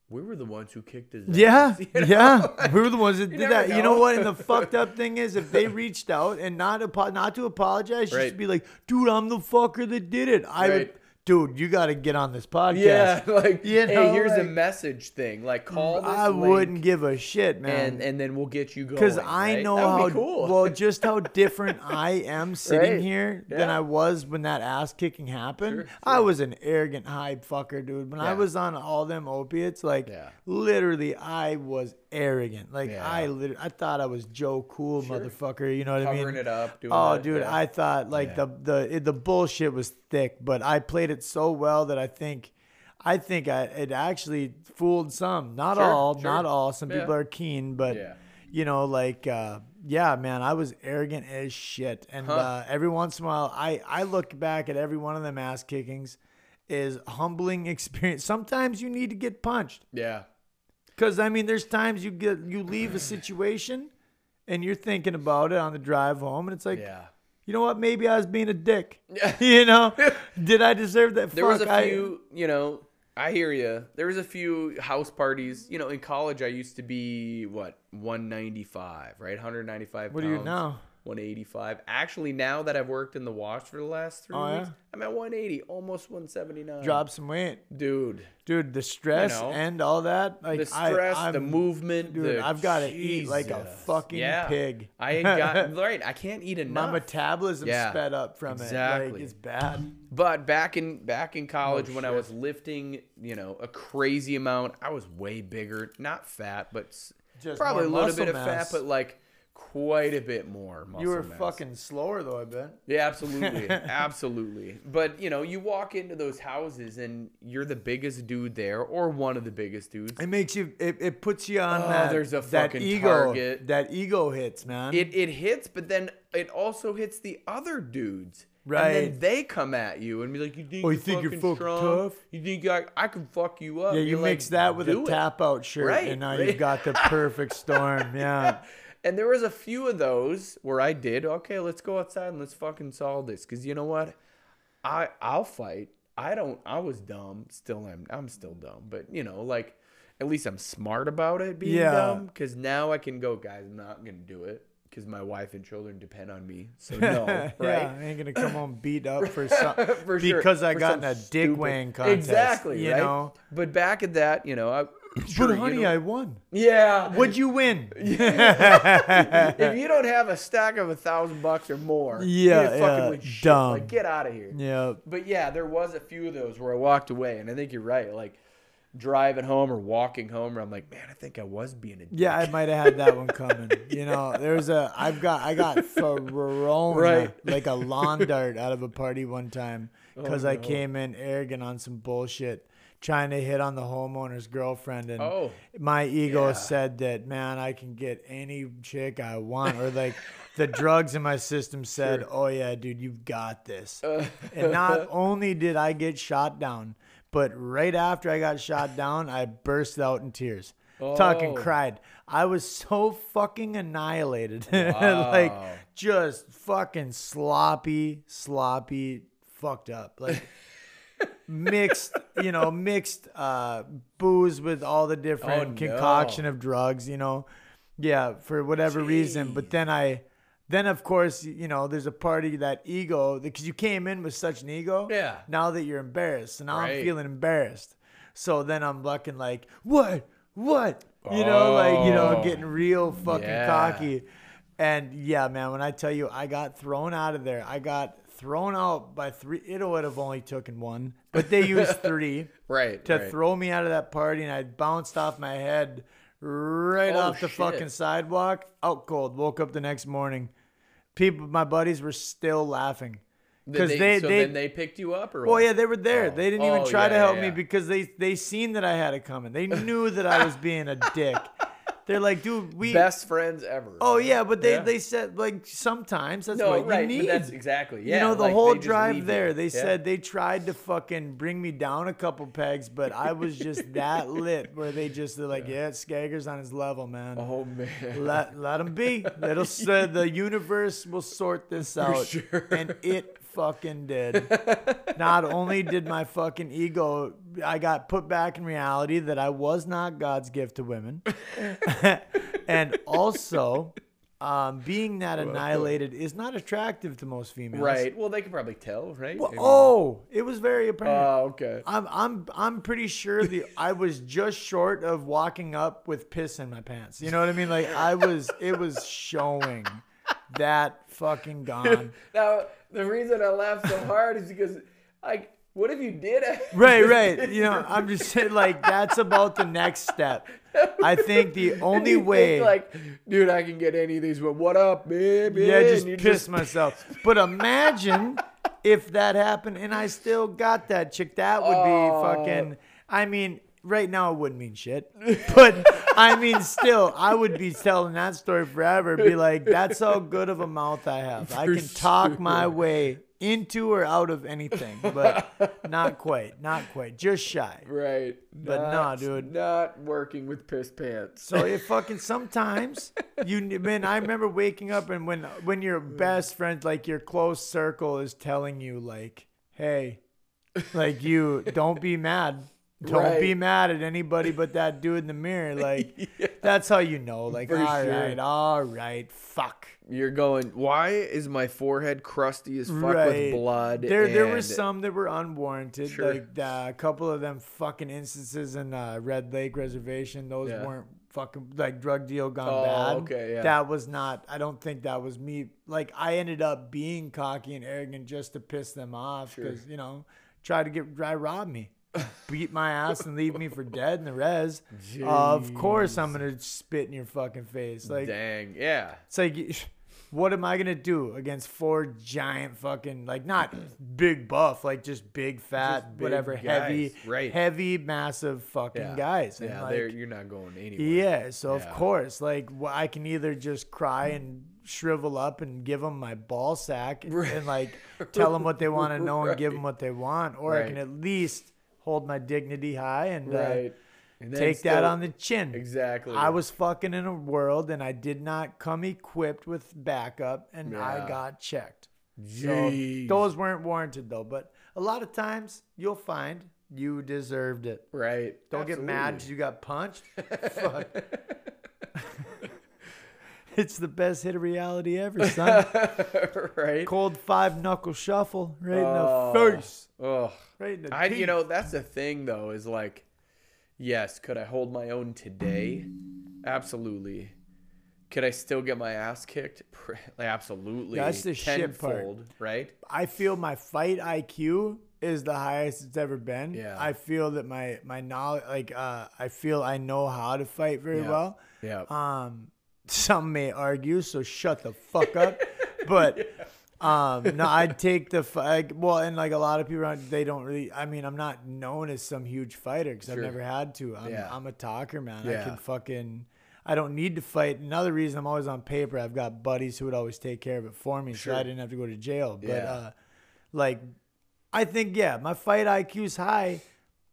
We were the ones who kicked his. Yeah, ass, you know? yeah. We were the ones that did that. You know know. what? And the fucked up thing is, if they reached out and not apo- not to apologize, just to be like, "Dude, I'm the fucker that did it." I would, Right. Dude, you got to get on this podcast. Yeah, like You hey, know, here's a message thing. Like call this I wouldn't give a shit, man. and and then we'll get you going. because I right? know how cool. well just how different I am sitting Right. here than I was when that ass kicking happened. Sure, I was an arrogant hype fucker, dude. When I was on all them opiates, like Yeah. literally, I was arrogant. Like Yeah. I, lit- I thought I was Joe Cool, motherfucker. You know what I mean? covering it up. Doing Oh, that, dude, yeah. I thought like Yeah. the the it, the bullshit was thick, but I played it so well that I think, I think I it actually fooled some. Not Sure, all, sure. not all. Some people are keen, but you know, like uh, yeah, man, I was arrogant as shit, and Huh. uh, every once in a while, I I look back at every one of them ass kickings is humbling experience. Sometimes you need to get punched. yeah. Cause I mean, there's times you get you leave a situation, and you're thinking about it on the drive home, and it's like, Yeah. you know what? Maybe I was being a dick. You know, did I deserve that? There was Fuck, a I- few, you know, I hear you. There was a few house parties. You know, in college, I used to be what 195, right? 195. What are you now? 185. Actually, now that I've worked in the wash for the last three Oh, weeks, yeah? I'm at 180, almost 179. drop some weight, dude. dude. The stress know, and all that, like The I- stress, the I'm- movement, Dude, the I've got to eat like a fucking Yeah. pig. I ain't got right. I can't eat enough. My metabolism Yeah, sped up from it. exactly. Like, it's bad. But back in back in college when I was lifting, you know, a crazy amount, I was way bigger, not fat, but Just probably a little bit of fat, but like quite a bit more muscle You were mass. fucking slower though, I bet. Yeah, absolutely. absolutely. But, you know, you walk into those houses and you're the biggest dude there or one of the biggest dudes. It makes you. It, it puts you on Oh, that. there's a that fucking ego. target. That ego hits, man. It it hits, but then it also hits the other dudes. Right. And then they come at you and be like, "You think Oh, you're you think you're fucking fucking strong? tough? You think I, I can fuck you up?" yeah, you You're mix like, that with a it." tap out shirt, Right, and now right. you've got the perfect storm. Yeah. And there was a few of those where I did, okay, let's go outside and let's fucking solve this. Cause you know what? I I'll fight. I don't I was dumb. Still am I'm still dumb. But you know, like at least I'm smart about it being Yeah. dumb. Cause now I can go, guys, I'm not gonna do it. Because my wife and children depend on me. So no, right? yeah, I ain't gonna come home beat up for some For sure. because I For got in a dick stupid- weighing contest. Exactly. You right? know. But back at that, you know, I but honey, I won. Yeah. What'd you win? if you don't have a stack of a thousand bucks or more, Yeah, you're fucking yeah, dumb. Like, get out of here. yeah. But yeah, there was a few of those where I walked away, and I think you're right. Like driving home or walking home, where I'm like, man, I think I was being a dick. Yeah, I might have had that one coming. You know, there's a I've got I got thrown Right. like a lawn dart out of a party one time because Oh, I came in arrogant on some bullshit, trying to hit on the homeowner's girlfriend, and Oh. my ego Yeah. said that man, I can get any chick I want, or like the drugs in my system said, Sure. oh yeah, dude, you've got this. Uh, And not only did I get shot down, but right after I got shot down, I burst out in tears. Talking Oh. cried. I was so fucking annihilated. like just fucking sloppy, sloppy, fucked up. Like mixed, you know, mixed uh, booze with all the different Oh, no. concoction of drugs, you know. Yeah, for whatever reason. But then I, then of course, you know, there's a party that ego because you came in with such an ego. Yeah. Now that you're embarrassed, so now I'm feeling embarrassed. So then I'm looking like, what, what, you know, like you know, Oh. getting real fucking Yeah. cocky. And yeah, man, when I tell you I got thrown out of there, I got thrown out by three. It would have only taken one, but they used three Right. to right. throw me out of that party, and I bounced off my head right Oh, off the shit. fucking sidewalk, out cold. Woke up the next morning. People, my buddies were still laughing because they, they, so they, then they picked you up or well, what? yeah, they were there. Oh. They didn't even Oh, try yeah, to yeah, help me because they they seen that I had it coming. They knew that I was being a dick. They're like, dude, we. Best friends ever. Oh yeah, but they Yeah. they said like sometimes that's no, what right. you need. But that's exactly. Yeah. you know, the like, whole drive there, they Yeah. said they tried to fucking bring me down a couple pegs, but I was just that lit where they just they're like, yeah, Skagger's on his level, man. Oh man. Let let him be. It'll uh, the universe will sort this out, sure. and it fucking did. Not only did my fucking ego, I got put back in reality that I was not God's gift to women, and also. Um, being that annihilated is not attractive to most females. Right. Well, they could probably tell, right? Well, oh, it was very apparent. Oh, okay. I'm I'm I'm pretty sure the I was just short of walking up with piss in my pants. You know what I mean? Like I was it was showing that fucking gone. Now, the reason I laugh so hard is because, like, what if you did it? Right, right. You know, I'm just saying like that's about the next step. I think the only way like, dude, I can get any of these. But what up, baby? Yeah, just piss myself. But imagine if that happened and I still got that chick. That would be Oh. fucking. I mean, right now it wouldn't mean shit. But I mean, still, I would be telling that story forever. Be like, that's how good of a mouth I have. I can talk sure. my way into or out of anything, but not quite. Not quite. Just shy. Right. But nah, dude. Not working with piss pants. So it fucking sometimes you man, I remember waking up and when when your best friend, like your close circle, is telling you like, hey, like you don't be mad. Don't be mad at anybody but that dude in the mirror. Like that's how you know. Like, For all right, sure. all right, fuck. You're going. Why is my forehead crusty as fuck Right. with blood? There, there were some that were unwarranted. Sure. Like uh, a couple of them fucking instances in uh, Red Lake Reservation. Those Yeah. weren't fucking like drug deal gone Oh, bad. okay, yeah. That was not. I don't think that was me. Like I ended up being cocky and arrogant just to piss them off Sure. because you know try to get try to rob me. Beat my ass and leave me for dead in the res. Of course, I'm gonna spit in your fucking face. Like Dang. Yeah. it's like, what am I gonna do against four giant fucking like not big buff, like just big fat, Just big whatever, heavy, right. heavy, massive fucking Yeah. guys. And Yeah. like. You're not going anywhere. yeah. So of course, like I can either just cry and shrivel up and give them my ball sack and like tell them what they want to know and give them what they want, or I can at least hold my dignity high and uh, And then take that on the chin. Exactly. I was fucking in a world and I did not come equipped with backup and I got checked. Jeez. So those weren't warranted though, but a lot of times you'll find you deserved it. Right. Don't get mad because you got punched. Fuck. it's the best hit of reality ever, son. right. Cold five knuckle shuffle right in Oh. the face. Oh. Right in the I, teeth. you know, that's the thing though, is like, yes, could I hold my own today? Absolutely. Could I still get my ass kicked? Absolutely. That's the shit part. Right? I feel my fight IQ is the highest it's ever been. Yeah. I feel that my my knowledge, like uh, I feel I know how to fight very Yeah. well. Yeah. Um, some may argue, so shut the fuck up. but um, no, I'd take the fight. Well, and like a lot of people, around, they don't really. I mean, I'm not known as some huge fighter because I've Sure. never had to. I'm, Yeah. I'm a talker, man. I Yeah. can fucking. I don't need to fight. Another reason I'm always on paper. I've got buddies who would always take care of it for me, Sure. so I didn't have to go to jail. But Yeah. uh, like, I think yeah, my fight IQ's high.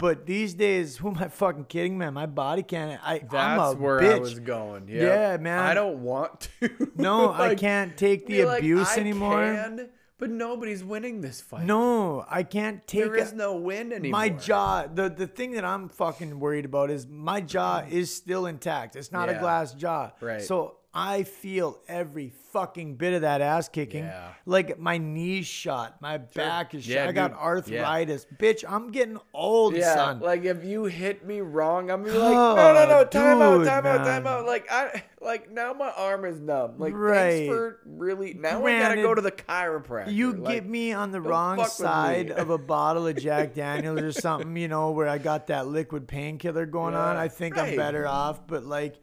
But these days, who am I fucking kidding, man? My body can't. I, That's I'm a where bitch. I was going. Yep. Yeah, man. I don't want to. No, I can't take the like, abuse I anymore. can, But nobody's winning this fight. No, I can't take it. there is it. no win anymore. my jaw the the thing that i'm fucking worried about is my jaw mm. is still intact it's not a glass jaw Right. so i feel every fucking bit of that ass kicking Yeah. like my knees shot my back is shot Yeah, i got dude. arthritis bitch i'm getting old Yeah, son like if you hit me wrong, I'm like, Oh, no, no, no, time out, dude, time out, time man. out. Like I, like now my arm is numb. Like Right. for really. Now I gotta go to the chiropractor. you like, get me on the wrong side of a bottle of Jack Daniels or something, you know, where I got that liquid painkiller going on. I think I'm better off. But like,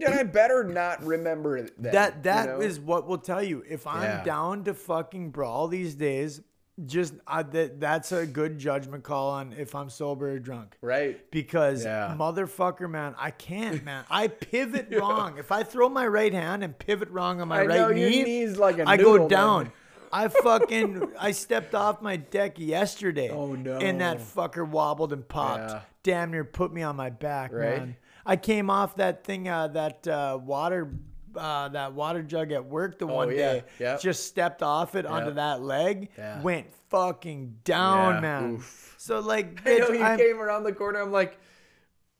Then I better not remember that. that that you is what will tell you if I'm Yeah. down to fucking brawl these days. Just I, that that's a good judgment call on if I'm sober or drunk. right. Because Yeah. motherfucker, man, I can't, man. I pivot wrong. If I throw my right hand and pivot wrong on my I right know your knee, knee's like a I noodle, go man. down. I fucking I stepped off my deck yesterday. Oh, no. And that fucker wobbled and popped. Yeah. Damn near put me on my back, Right. man. I came off that thing, uh, that uh, water, uh, that water jug at work the one Oh, yeah. day. Yep. Just stepped off it onto that leg. Yeah. Went fucking down, Yeah. man. Oof. So like, I know you I'm- came around the corner. I'm like,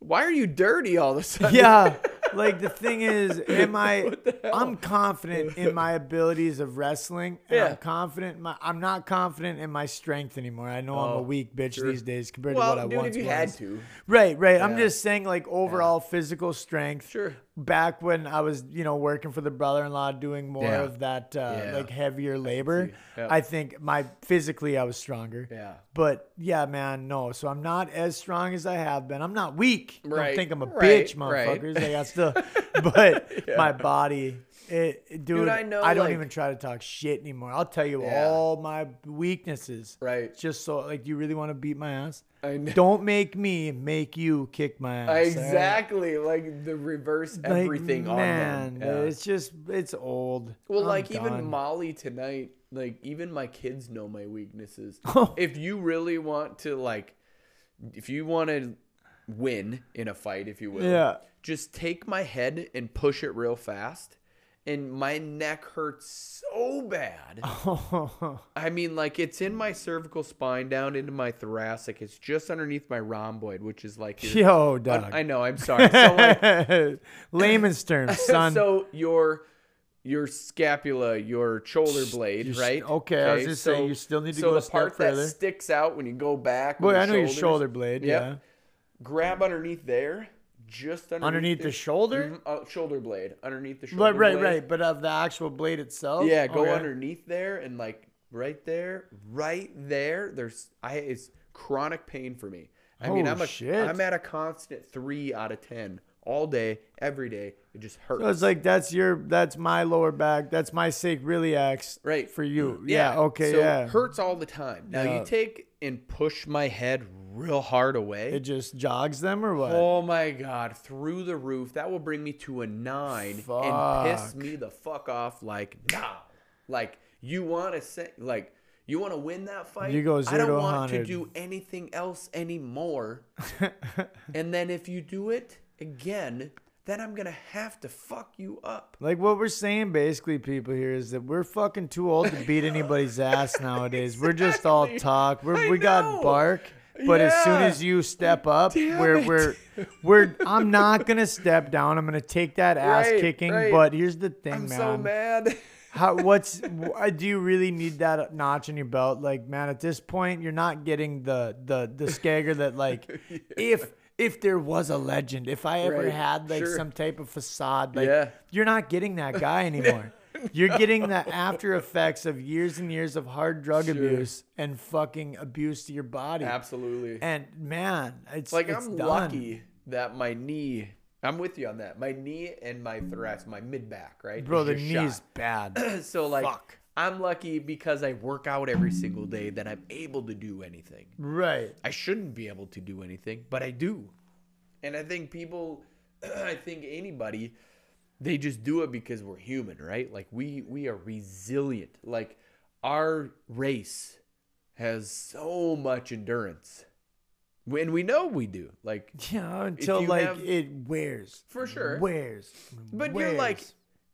why are you dirty all of a sudden? yeah like the thing is am i What the hell? i'm confident in my abilities of wrestling and Yeah. i'm confident in my, i'm not confident in my strength anymore i know i'm a Oh, weak bitch sure. these days compared Well, to what i dude, once if you was had to, right right i'm just saying like overall physical strength sure. Back when i was you know working for the brother-in-law doing more Yeah. of that uh, Yeah. like heavier labor Yep. i think my physically i was stronger Yeah. but yeah, man, no. So I'm not as strong as I have been. I'm not weak. Don't think I'm a right, bitch, right. motherfuckers. Like I still, but my body, it, it- dude. I know, I don't like- even try to talk shit anymore. I'll tell you Yeah. all my weaknesses. Right. Just so, like, you really want to beat my ass? I know. Don't make me make you kick my ass. all right? Exactly, like the reverse Like, everything on them. Yeah. it's just it's old. Well, I'm like even. Molly tonight, like even my kids know my weaknesses. Oh. if you really want to like if you want to win in a fight, if you will. Yeah. Just take my head and push it real fast and my neck hurts so bad. Oh. I mean, like it's in my cervical spine down into my thoracic. It's just underneath my rhomboid, which is like your, Yo, dog. I know, I'm sorry. So like Layman's terms, son. so your your scapula, your shoulder blade, your s- right? okay, I was just saying you still need to so go the part further. that sticks out when you go back. Boy, I know your shoulder blade. Yep. Yeah. Grab underneath there, just underneath, Underneath the shoulder? Mhm, uh, shoulder blade, underneath the shoulder. Right, right, blade. right. But of the actual blade itself. Yeah, go Okay. underneath there and like right there, right there. There's I it's chronic pain for me. I mean, Oh, I'm a shit. am at a constant three out of ten all day, every day. It just hurts. So it's like that's your that's my lower back. That's my sacroiliacs. Right. For you. Yeah. okay. So yeah. hurts all the time. Now Yeah. you take and push my head real hard away. It just jogs them or what? Oh my god, through the roof. That will bring me to a nine and piss me the fuck off like nah. Like you want to say like you want to win that fight. You go zero I don't to want to do anything else anymore. and then if you do it again, then I'm gonna have to fuck you up. Like what we're saying basically, people here is that we're fucking too old to beat anybody's ass nowadays. We're just all talk. We're, we got bark. But as soon as you step up, Damn we're it. we're we're I'm not gonna step down. I'm gonna take that ass Right, kicking. right. But here's the thing, I'm man. so mad. How what's wh- uh, do you really need that notch in your belt? Like, man, at this point, you're not getting the the the skagger that like if if there was a legend, if I ever Right, had like sure. some type of facade, like Yeah. you're not getting that guy anymore. You're getting the after effects of years and years of hard drug Sure. abuse and fucking abuse to your body. Absolutely. And man, it's like it's I'm done. lucky that my knee. I'm with you on that. My knee and my thoracic, my mid back, right? bro. The knee's shot. bad. so like Fuck. I'm lucky because I work out every single day that I'm able to do anything. right. I shouldn't be able to do anything, but I do. And I think people I think anybody they just do it because we're human, right? Like we we are resilient. Like our race has so much endurance. When we know we do. Like Yeah, until like have- it wears. For sure. Wears. but you're like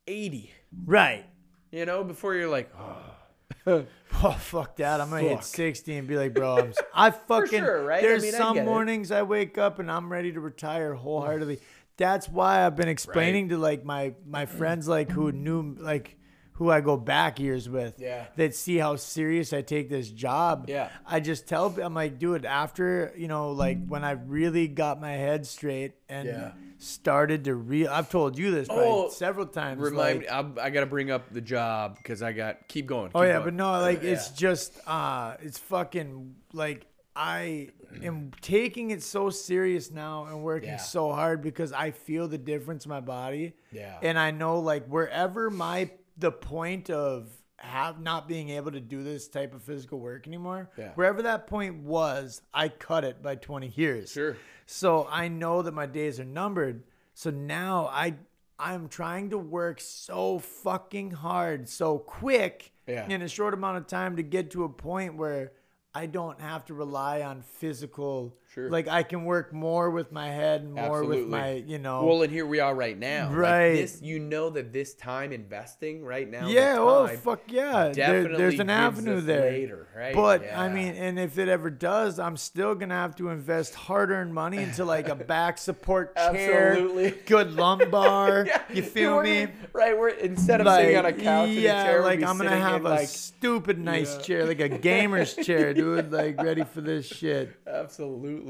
80, right. You know, before you're like, oh, Oh fuck that! I'm gonna hit 60 and be like, bro, I'm, I fucking. sure, right? I There's mean, I some get it. mornings I wake up and I'm ready to retire wholeheartedly. That's why I've been explaining to like my my friends like who knew like who I go back years with. Yeah. That see how serious I take this job. Yeah. I just tell I'm like, dude, after you know, like when I really got my head straight and Yeah. started to real I've told you this Oh, several times. Remind like, me, I'm, I got to bring up the job because I got keep going. Oh yeah, going. but no, like it's Yeah. just uh it's fucking like I am taking it so serious now and working Yeah. so hard because I feel the difference in my body. Yeah. And I know like wherever my the point of have not being able to do this type of physical work anymore, Yeah. wherever that point was, I cut it by 20 years. Sure. So I know that my days are numbered. So now I I'm trying to work so fucking hard, so quick Yeah. in a short amount of time to get to a point where I don't have to rely on physical. Sure. Like I can work more with my head and more Absolutely. with my, you know. Well, and here we are right now. Like, Right. this, you know that this time investing right now. yeah, oh fuck yeah. There, definitely there's an avenue there. later, right? But Yeah. I mean, and if it ever does, I'm still gonna have to invest hard-earned money into like a back support chair, Absolutely. good lumbar. Yeah, You feel me? right? We're instead of like, sitting on a couch in yeah, a chair, like I'm gonna have a like stupid nice Yeah. chair, like a gamer's chair, dude. Like ready for this shit. absolutely.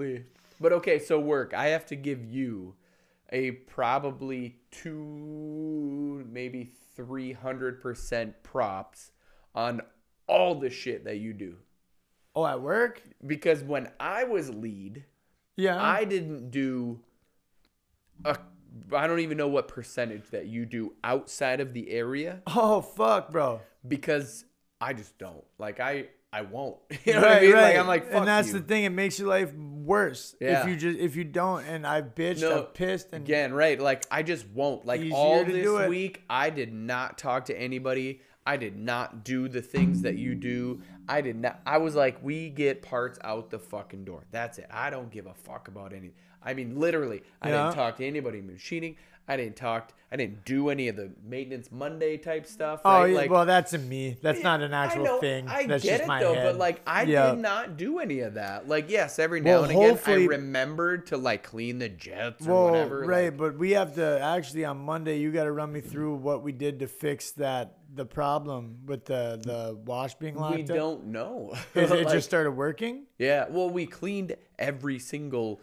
But okay, so work. I have to give you a probably two, maybe three hundred percent props on all the shit that you do. Oh, at work? Because when I was lead, Yeah. I didn't do a I don't even know what percentage that you do outside of the area oh fuck, bro. because I just don't. Like I I won't. You know what I mean? Like I'm like fuck and that's you. the thing. It makes your life worse Yeah. if you just if you don't. And I've bitched, No, I've pissed, and Again, right? Like I just won't. Like all this week, I did not talk to anybody. I did not do the things that you do. I did not. I was like, we get parts out the fucking door. That's it. I don't give a fuck about any. I mean, literally, I Yeah. didn't talk to anybody machining. I didn't talk. I didn't do any of the maintenance Monday type stuff. oh right? like, well that's a me. That's not an I actual know, thing. I that's get just it my though, head. but like I Yeah. did not do any of that. Like yes, every now Well, and again I remembered to like clean the jets or Well, whatever. right, like- but we have to actually on Monday. You got to run me through what we did to fix that the problem with the the wash being locked we up. don't know. Is it Like, just started working? yeah. Well, we cleaned every single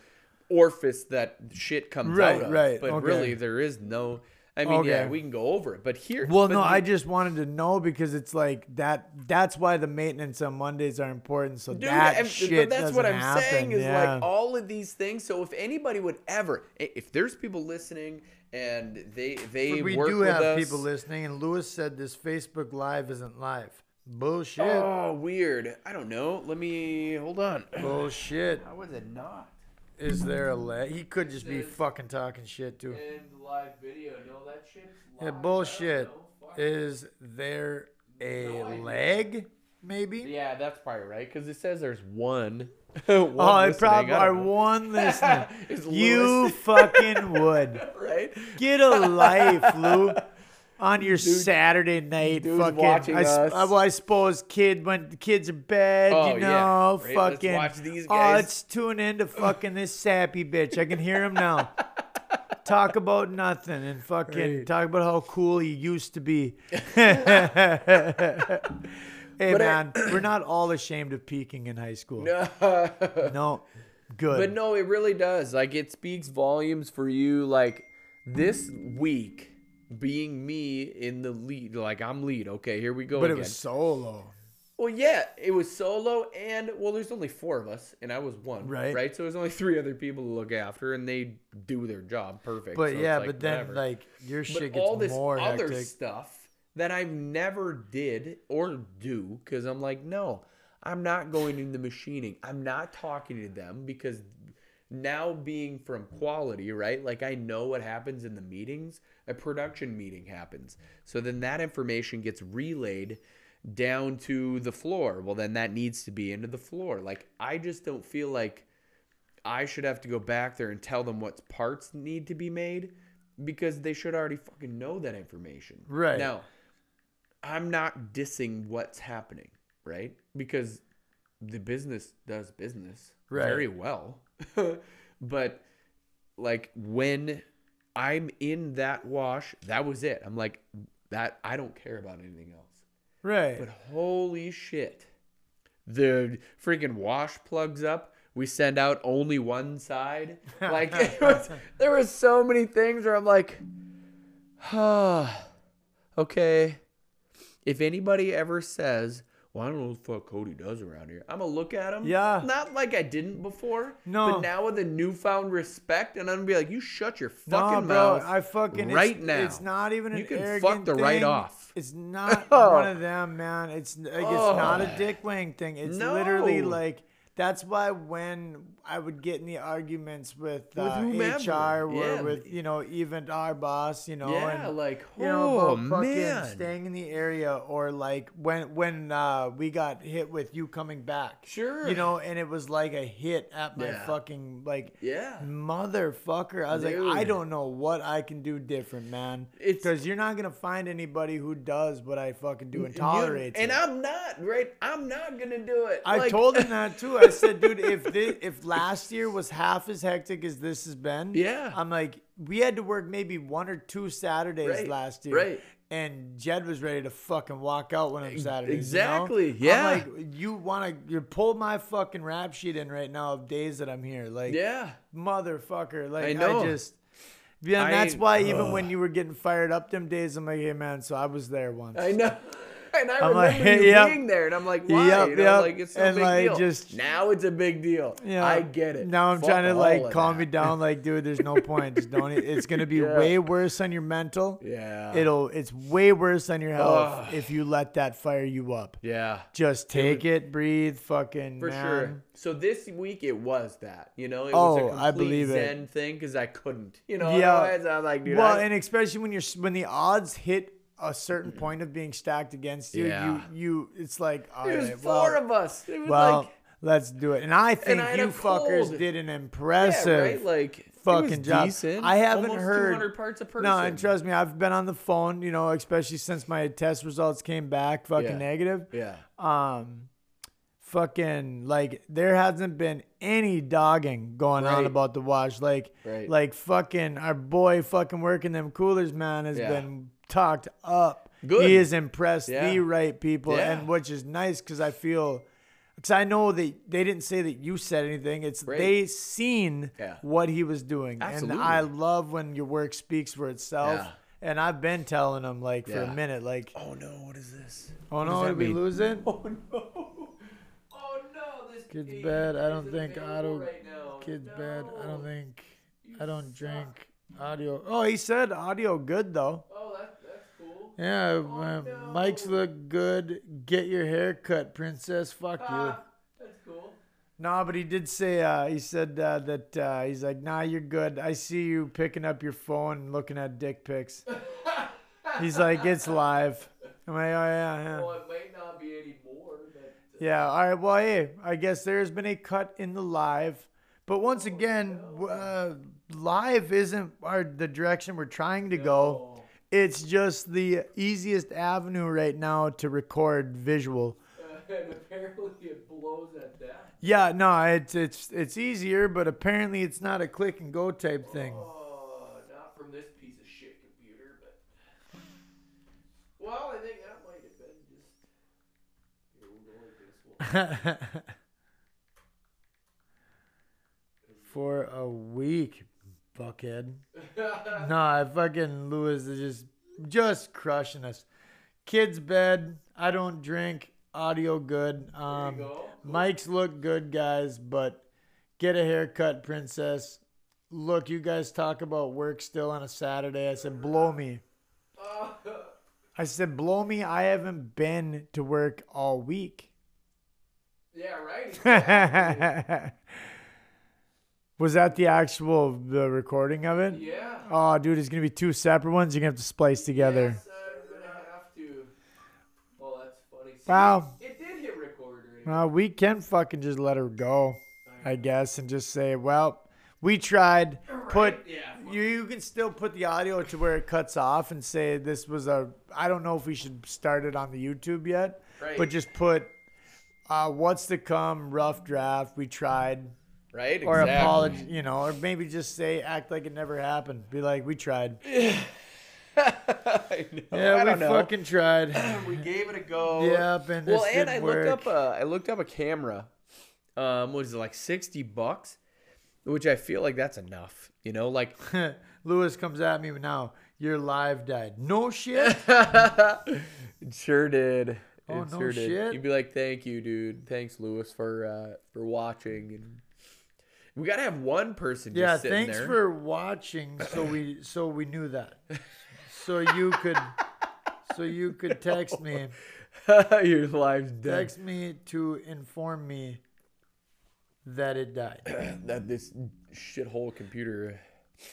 orifice that shit comes Right, out of. right, But okay. really, there is no. I mean, yeah, we can go over it, but here. Well, but no, I just wanted to know because it's like that. That's why the maintenance on Mondays are important. So Dude, that shit but that's what I'm doesn't saying is yeah. like all of these things. So if anybody would ever, if there's people listening and they they we work do have us, people listening, and Lewis said this Facebook Live isn't live. Bullshit. Oh, weird. I don't know. Let me hold on. Bullshit. How was it not? Is there a leg? He could just be Says- fucking talking shit too. And live video. No, that shit's Yeah, bullshit. Is there a leg? Maybe. Yeah, that's probably right because it says there's one. Oh, one Oh, it listening. probably I are don't know. one listener. Is you Lewis- fucking would. right? Get a life, Lou. On your Saturday night, fucking. I, uh, well, I suppose kid when the kids are bed, Oh, you yeah. know, Right, let's fucking. watch these Oh, guys. let's tune in to fucking this sappy bitch. I can hear him now. talk about nothing and fucking Right. talk about how cool he used to be. hey But I- man, we're not all ashamed of peaking in high school. No. No, good. But no, it really does. Like it speaks volumes for you. Like this week being me in the lead. Like I'm lead. Okay, here we go. But it was solo. Well, yeah, it was solo, and well, there's only four of us, and I was one. Right. Right. So there's only three other people to look after, and they do their job perfect. But so yeah, like, but then whatever. like your shit but shit all gets this more other hectic. stuff that I've never did or do because I'm like, no, I'm not going into machining. I'm not talking to them because now being from quality, right? Like I know what happens in the meetings. A production meeting happens, so then that information gets relayed down to the floor. Well, then that needs to be into the floor. Like I just don't feel like I should have to go back there and tell them what parts need to be made because they should already fucking know that information. Right. Now, I'm not dissing what's happening, right? Because the business does business Right. very well. but like when I'm in that wash, that was it. I'm like that I don't care about anything else. Right. But holy shit. The freaking wash plugs up. We send out only one side. Like was, there were so many things where I'm like, ah, okay. If anybody ever says, well, I don't know what the fuck Cody does around here, I'm gonna look at him. Yeah. Not like I didn't before. No. But now with a newfound respect, and I'm gonna be like, you shut your no, fucking bro, mouth. I fucking right it's, now. It's not even an You can fuck the right off. It's not Oh. one of them, man. It's like it's not a Oh. dick wang thing. It's literally like that's why when I would get in the arguments with, With uh, whomever. HR or Yeah. with you know even our boss, you know, yeah, and like, you know, oh about fucking man. staying in the area or like when when uh, we got hit with you coming back. Sure. You know, and it was like a hit at my Yeah. fucking like Yeah. motherfucker. I was like, I don't know what I can do different, man. It's- Because you're not gonna find anybody who does what I fucking do and You- tolerates and it. I'm not right. I'm not gonna do it. I Like- told him that too. I said, dude, if this, if last year was half as hectic as this has been, Yeah. I'm like, we had to work maybe one or two Saturdays Right, last year, right. And Jed was ready to fucking walk out one of them Saturdays. you know? exactly, yeah. I'm like, you want to? You pull my fucking rap sheet in right now of days that I'm here. Like, yeah, motherfucker. Like I I, know. just yeah, and I- that's why even ugh. when you were getting fired up them days, I'm like, hey man, so I was there once. I know. And I I'm remember like, you yep. being there, and I'm like, why? Yep, know, yep. like it's no And, big like, deal. just- now it's a big deal. Yeah. I get it. Now I'm Fuck trying to like calm me down. Like, dude, there's no point. Just don't. It's gonna be Yeah. way worse on your mental. Yeah. It'll. It's way worse on your health Ugh. if you let that fire you up. Yeah. Just take it, breathe, fucking For man. sure. So this week it was that, you know, it Oh, was a oh, complete I believe it. Zen thing because I couldn't, you know. Yeah. I was like, dude, well, I- and especially when you're when the odds hit a certain point of being stacked against you, Yeah. you you it's like all was right, four well, of us. Well, like, let's do it. And I think I you fuckers cold. did an yeah, impressive right? Like, fucking job. Decent. I haven't Almost heard 200 parts a person. No, and trust me, I've been on the phone, you know, especially since my test results came back fucking Yeah. negative. Yeah. Um fucking like there hasn't been any dogging going on about the watch. Like Right. like fucking our boy fucking working them coolers, man, has Yeah. been talked up. Good. He has impressed Yeah. the right people, Yeah. and which is nice because I feel because I know that they didn't say that you said anything. It's Right. they seen Yeah. what he was doing, Absolutely. and I love when your work speaks for itself. And I've been telling them like for a minute, like, Oh no, what is this? oh What no, did we mean? lose it? Oh no. Oh no, this Kid's bed. I don't think auto. right. Kid's bad. I don't think. You I don't suck. drink audio. Oh, he said audio good though. Oh, that, that's. Yeah, Oh, uh, no. Mike's look good. Get your hair cut, princess. Fuck you. Ah, that's cool. No, but he did say uh, he said uh, that uh, he's like, nah, you're good. I see you picking up your phone and looking at dick pics. he's like, it's live. I'm like, oh yeah, yeah. Well, it might not be anymore, but uh, Yeah. All right. Well, hey, I guess there's been a cut in the live, but once again, w uh, live isn't our the direction we're trying to go. It's just the easiest avenue right now to record visual. and apparently it blows at that. Yeah, no, it's it's it's easier, but apparently it's not a click and go type thing. Oh, not from this piece of shit computer, but. Well, I think that might have been just. Here, we'll go like this. We'll- For a week, fuckhead. Nah, fucking Lewis is just just crushing us. Kids bed. I don't drink. Audio good. Um, go. Mike's look good, guys, but get a haircut, princess. Look, you guys talk about work still on a Saturday. I said, blow me. I said, blow me. I haven't been to work all week. yeah, right. exactly. Was that the actual the recording of it? yeah. Oh, dude, it's gonna be two separate ones. You're gonna have to splice together. Yes, I'm gonna have to. Well, that's funny. See, Wow. It did hit record. Well, we can fucking just let her go, I guess, and just say, well, we tried. Put Yeah, you you can still put the audio to where it cuts off and say this was a. I don't know if we should start it on the YouTube yet, Right. but just put uh, what's to come, rough draft. We tried, right? or exactly. apology, you know, or maybe just say act like it never happened. Be like, we tried. I know. Yeah, I we know. fucking tried. we gave it a go. Yep, and well, and I work. looked up a I looked up a camera. Um, what is it like sixty bucks? Which I feel like that's enough. You know, like Lewis comes at me now. Your live died. No shit. it sure did. Oh, it no sure did. shit. You'd be like, "Thank you, dude. Thanks, Lewis, for uh, for watching." And we gotta have one person. Just yeah, thanks there. for watching. So we so we knew that. So you could so you could text me Your life's dead. text me to inform me that it died. That this shithole computer.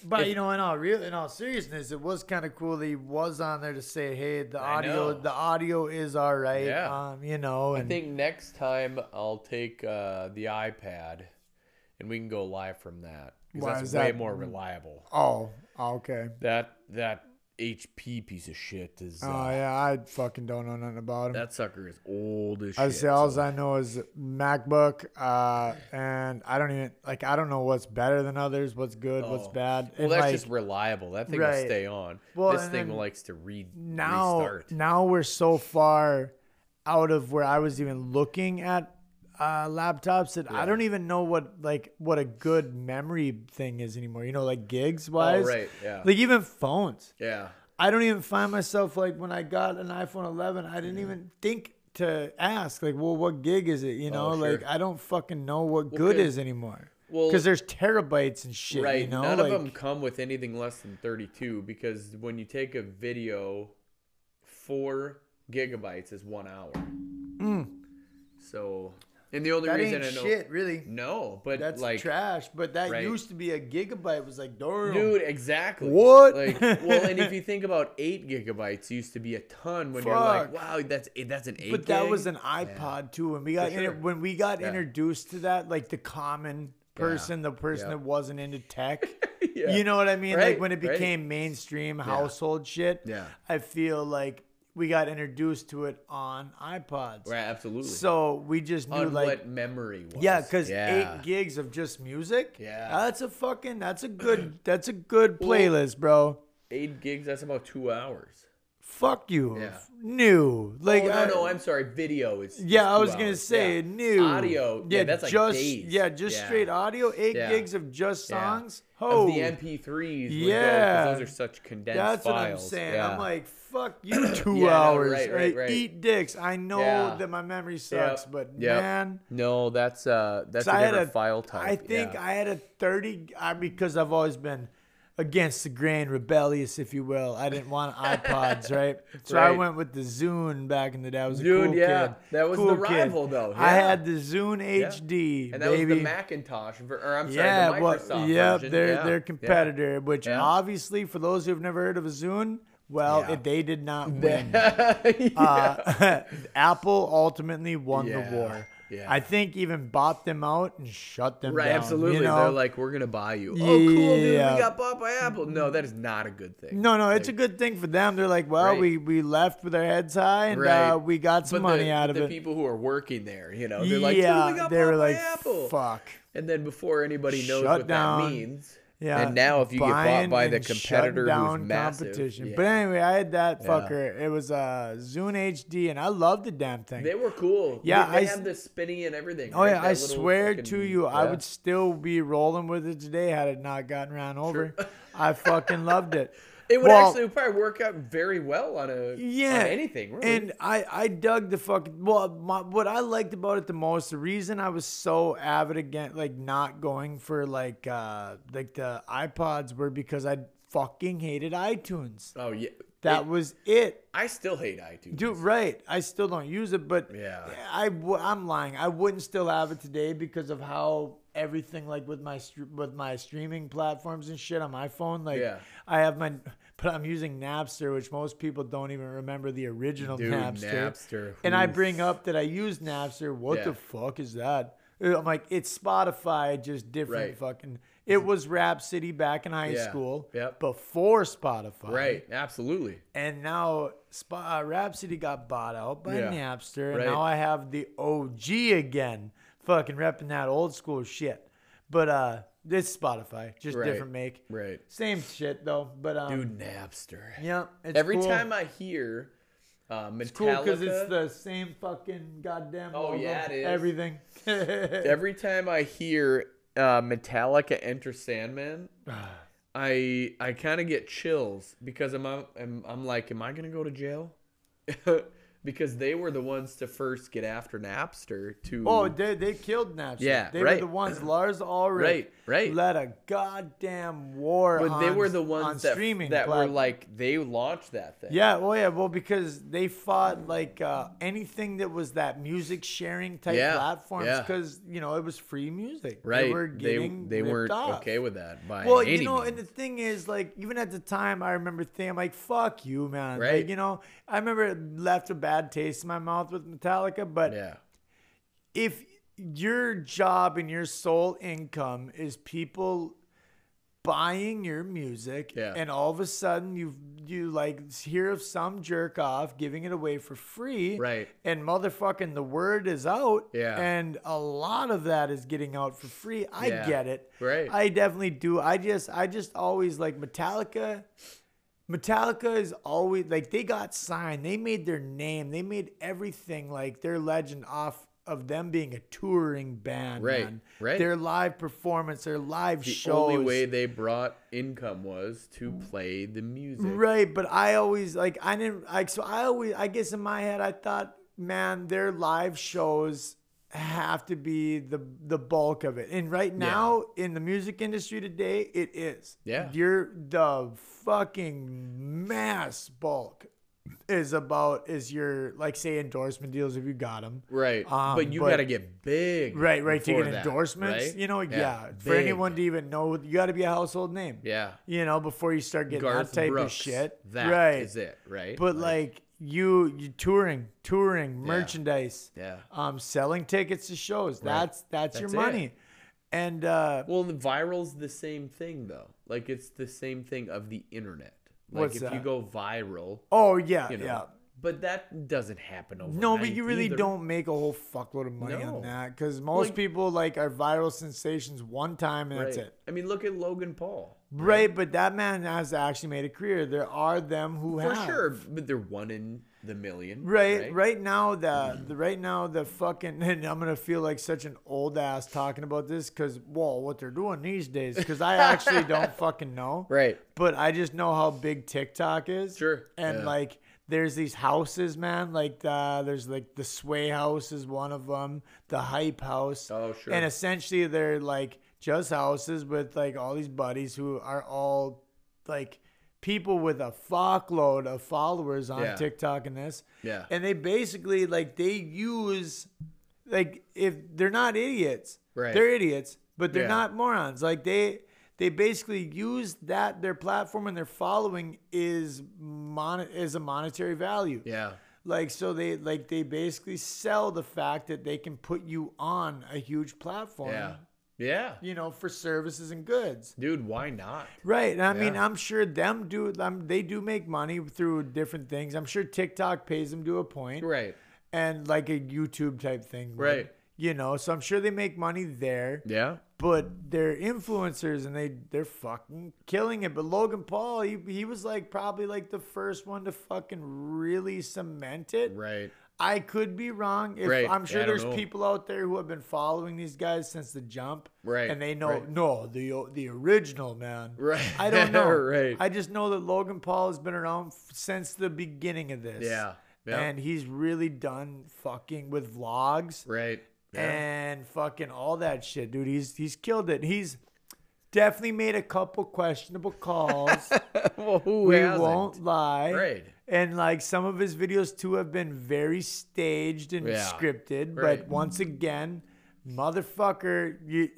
But you know, in all real in all seriousness, it was kind of cool that he was on there to say, "Hey, the I audio know. the audio is all right." Yeah. Um, you know, I think next time I'll take uh, the iPad, and we can go live from that because Why that's is way that- more reliable. oh, okay. That that HP piece of shit is. Uh, Oh yeah, I fucking don't know nothing about him. That sucker is old as shit. I say all so- I know is MacBook, uh, and I don't even like I don't know what's better than others, what's good, what's Oh. bad. Well, and that's like just reliable. That thing Right. will stay on. Well, this and thing then likes to read now, restart. now we're so far out of where I was even looking at uh, laptops that I don't even know what like what a good memory thing is anymore. You know, like gigs wise, Oh, right, yeah. Like even phones. Yeah. I don't even find myself like when I got an iPhone 11, I didn't even think to ask like, well, what gig is it? You know, Oh, sure. like I don't fucking know what good is anymore. well- because there's terabytes and shit. Right. You know, None like, of them come with anything less than 32 because when you take a video, four gigabytes is one hour. So, and the only that reason ain't I know. shit, really. No, but That's like, trash. But that right. used to be a gigabyte. Was like, damn. dude, exactly. What? Like, well, and if you think about eight gigabytes, used to be a ton. When you're like, wow, that's that's an eight. But that was an iPod too. When we got sure. inter- when we got Yeah. introduced to that, like the common person, the person Yeah. that wasn't into tech. Yeah. You know what I mean? Right, Like when it right. became mainstream household shit. Yeah. I feel like we got introduced to it on iPods. Right, absolutely. So we just knew on like what memory was. yeah, because Yeah. eight gigs of just music. Yeah. that's a fucking that's a good that's a good playlist, bro. eight gigs. That's about two hours. Fuck you. Yeah. New. Like oh, no, I- no, I'm sorry. Video is. Yeah, I was gonna hours. say Yeah. new audio. Yeah, that's like just days. yeah, just Yeah. straight audio. Eight Yeah. gigs of just songs. Of Oh, the MP3s. would go, 'cause Yeah. those are such condensed that's what I'm saying. Yeah. I'm like, fuck you, two Yeah, no, hours. right, right, right. Eat dicks. I know Yeah. that my memory sucks, Yep. but Yep. man. no, that's uh, that's a different a file type. I think yeah. I had a 30 I, because I've always been against the grain, rebellious, if you will. I didn't want iPods, right? So I went with the Zune back in the day. I was a Dude, cool yeah. kid. That was Cool the kid. rival, though. I had the Zune HD, and that baby. was the Macintosh, or I'm sorry, yeah, the well, Microsoft yep, version. their yeah. their yeah. competitor, which Yeah. obviously for those who have never heard of a Zune, well, Yeah. they did not win. yeah. uh, Apple ultimately won Yeah, the war. Yeah. I think even bought them out and shut them Right, down. absolutely. You know? They're like, we're gonna buy you. Oh, cool, dude. We got bought by Apple. No, that is not a good thing. no, no, it's a good thing for them. They're like, well, Right. we we left with our heads high and Right. uh, we got some but money the, out of the it. The people who are working there, you know, they're like, yeah, we got they bought were by like, Apple. fuck. And then before anybody knows Shut what down. that means, Yeah. and now if you get bought by the competitor down who's massive, competition. yeah. But anyway, I had that Yeah. fucker. It was a Zune HD, and I loved the damn thing. they were cool. Yeah, they, they I had the spinny and everything. Oh right? yeah, I That swear fucking- to you, I would still be rolling with it today had it not gotten ran over. I fucking loved it. It would Well, actually probably work out very well on a yeah, on anything. Really. And I I dug the fuck. well. My, what I liked about it the most, the reason I was so avid again, like not going for like uh like the iPods were because I fucking hated iTunes. oh yeah, That It- was it. I still hate iTunes. Dude, right. I still don't use it, but Yeah. I, I'm lying. I wouldn't still have it today because of how everything like with my with my streaming platforms and shit on my phone. Like Yeah. I have my, but I'm using Napster, which most people don't even remember the original Dude, Napster. Napster. And I bring up that I use Napster. What Yeah. the fuck is that? I'm like, it's Spotify, just different Right. fucking. It was Rhapsody back in high Yeah. school, Yep. before Spotify, Right. Absolutely. And now Sp- uh, Rhapsody got bought out by. Napster, and Right. now I have the OG again, fucking repping that old school shit. But uh, it's Spotify, just Right. different make, Right. same shit though. But um, Dude, Napster. yeah, it's Every cool. time I hear uh, Metallica, It's cool because it's the same fucking goddamn. Oh, logo, yeah, it is. Everything. every time I hear uh, Metallica enter Sandman, I I kind of get chills because I'm, I'm I'm like, am I gonna go to jail? because they were the ones to first get after Napster to. oh, they they killed Napster. Yeah, they right. were the ones. Lars Ulrich. Right, right. Led a goddamn war. but they were the on ones that streaming that were like they launched that thing. Yeah, well, yeah, well, because they fought like uh, anything that was that music sharing type Yeah, platforms, yeah. because you know it was free music. right. They were they getting they ripped weren't off. okay with that by Well, you know, and the thing is, like, even at the time, I remember thinking, I'm like, fuck you, man. Right. Like, you know, I remember it left a bad taste in my mouth with Metallica, but yeah, if your job and your sole income is people buying your music Yeah. and all of a sudden you you like hear of some jerk off giving it away for free Right. and motherfucking the word is out Yeah. and a lot of that is getting out for free i Yeah. get it Right. i definitely do i just i just always like metallica Metallica is always like they got signed. They made their name. They made everything like their legend off of them being a touring band. Right, man. right. Their live performance, their live show the shows. only way they brought income was to play the music. Right, but I always like I didn't like so I always I guess in my head I thought, man, their live shows have to be the the bulk of it. And right now in the music industry today, it is. Yeah. You're the fucking mass bulk is about is your like say endorsement deals if you got them. Right. Um, but you got to get big. Right, right. To get that, endorsements, right? you know, yeah. For anyone to even know, you got to be a household name. Yeah. You know, before you start getting Garth that type Brooks. of shit. That right. is it, right? But like you, you touring, touring, merchandise, Yeah. um, selling tickets to shows. That's that's, That's your it. money. And uh, Well, the viral's the same thing though. Like it's the same thing of the internet. Like What's if you go viral, oh yeah, you know. yeah. But that doesn't happen overnight. No, but you really either. don't make a whole fuckload of money No. on that because most Like- people like are viral sensations one time and that's it. I mean, look at Logan Paul. Right, but that man has actually made a career. There are them who have For have. sure, but they're one in the million. Right, right, now the, the right now the fucking and I'm gonna feel like such an old ass talking about this because well, what they're doing these days because I actually don't fucking know. Right. But I just know how big TikTok is. Sure, And yeah. like, there's these houses, man. Like, uh, there's like the Sway House is one of them, the Hype House. Oh, sure. And essentially, they're like just houses with like all these buddies who are all like people with a fuckload of followers on Yeah. TikTok and this. Yeah. And they basically like they use like if they're not idiots, Right. They're idiots, but they're Yeah. not morons. Like they they basically use that their platform and their following is mon is a monetary value. Yeah. Like so they like they basically sell the fact that they can put you on a huge platform. Yeah. Yeah. You know, for services and goods. Dude, why not? Right. I mean, I'm sure them do um, they do make money through different things. I'm sure TikTok pays them to a point Right. and like a YouTube type thing. would, Right. You know, so I'm sure they make money there Yeah. but they're influencers and they they're fucking killing it. But Logan Paul, he he was like probably like the first one to fucking really cement it. Right. I could be wrong. If Right. I'm sure Yeah, there's know. people out there who have been following these guys since the jump. Right. And they know Right. no, the the original man. Right. I don't know. Right. I just know that Logan Paul has been around f- since the beginning of this. Yeah. Yeah. And he's really done fucking with vlogs Right. Yeah. and fucking all that shit, dude. He's he's killed it. He's definitely made a couple questionable calls. well, who we hasn't? won't lie. Right. And like some of his videos too have been very staged and Yeah. scripted. Right. But once again, motherfucker, you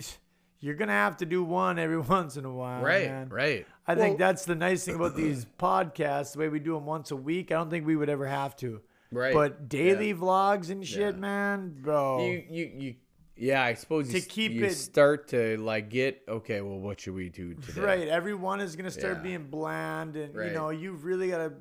you're gonna have to do one every once in a while. Right. man. Right. I think that's the nice thing about these podcasts. The way we do them once a week, I don't think we would ever have to. Right. But daily Yeah. vlogs and shit, Yeah. man, bro. you you you Yeah, I suppose To you, keep you it- start to like get okay. Well, what should we do today? Right. Everyone is gonna start being bland, and you know you've really got to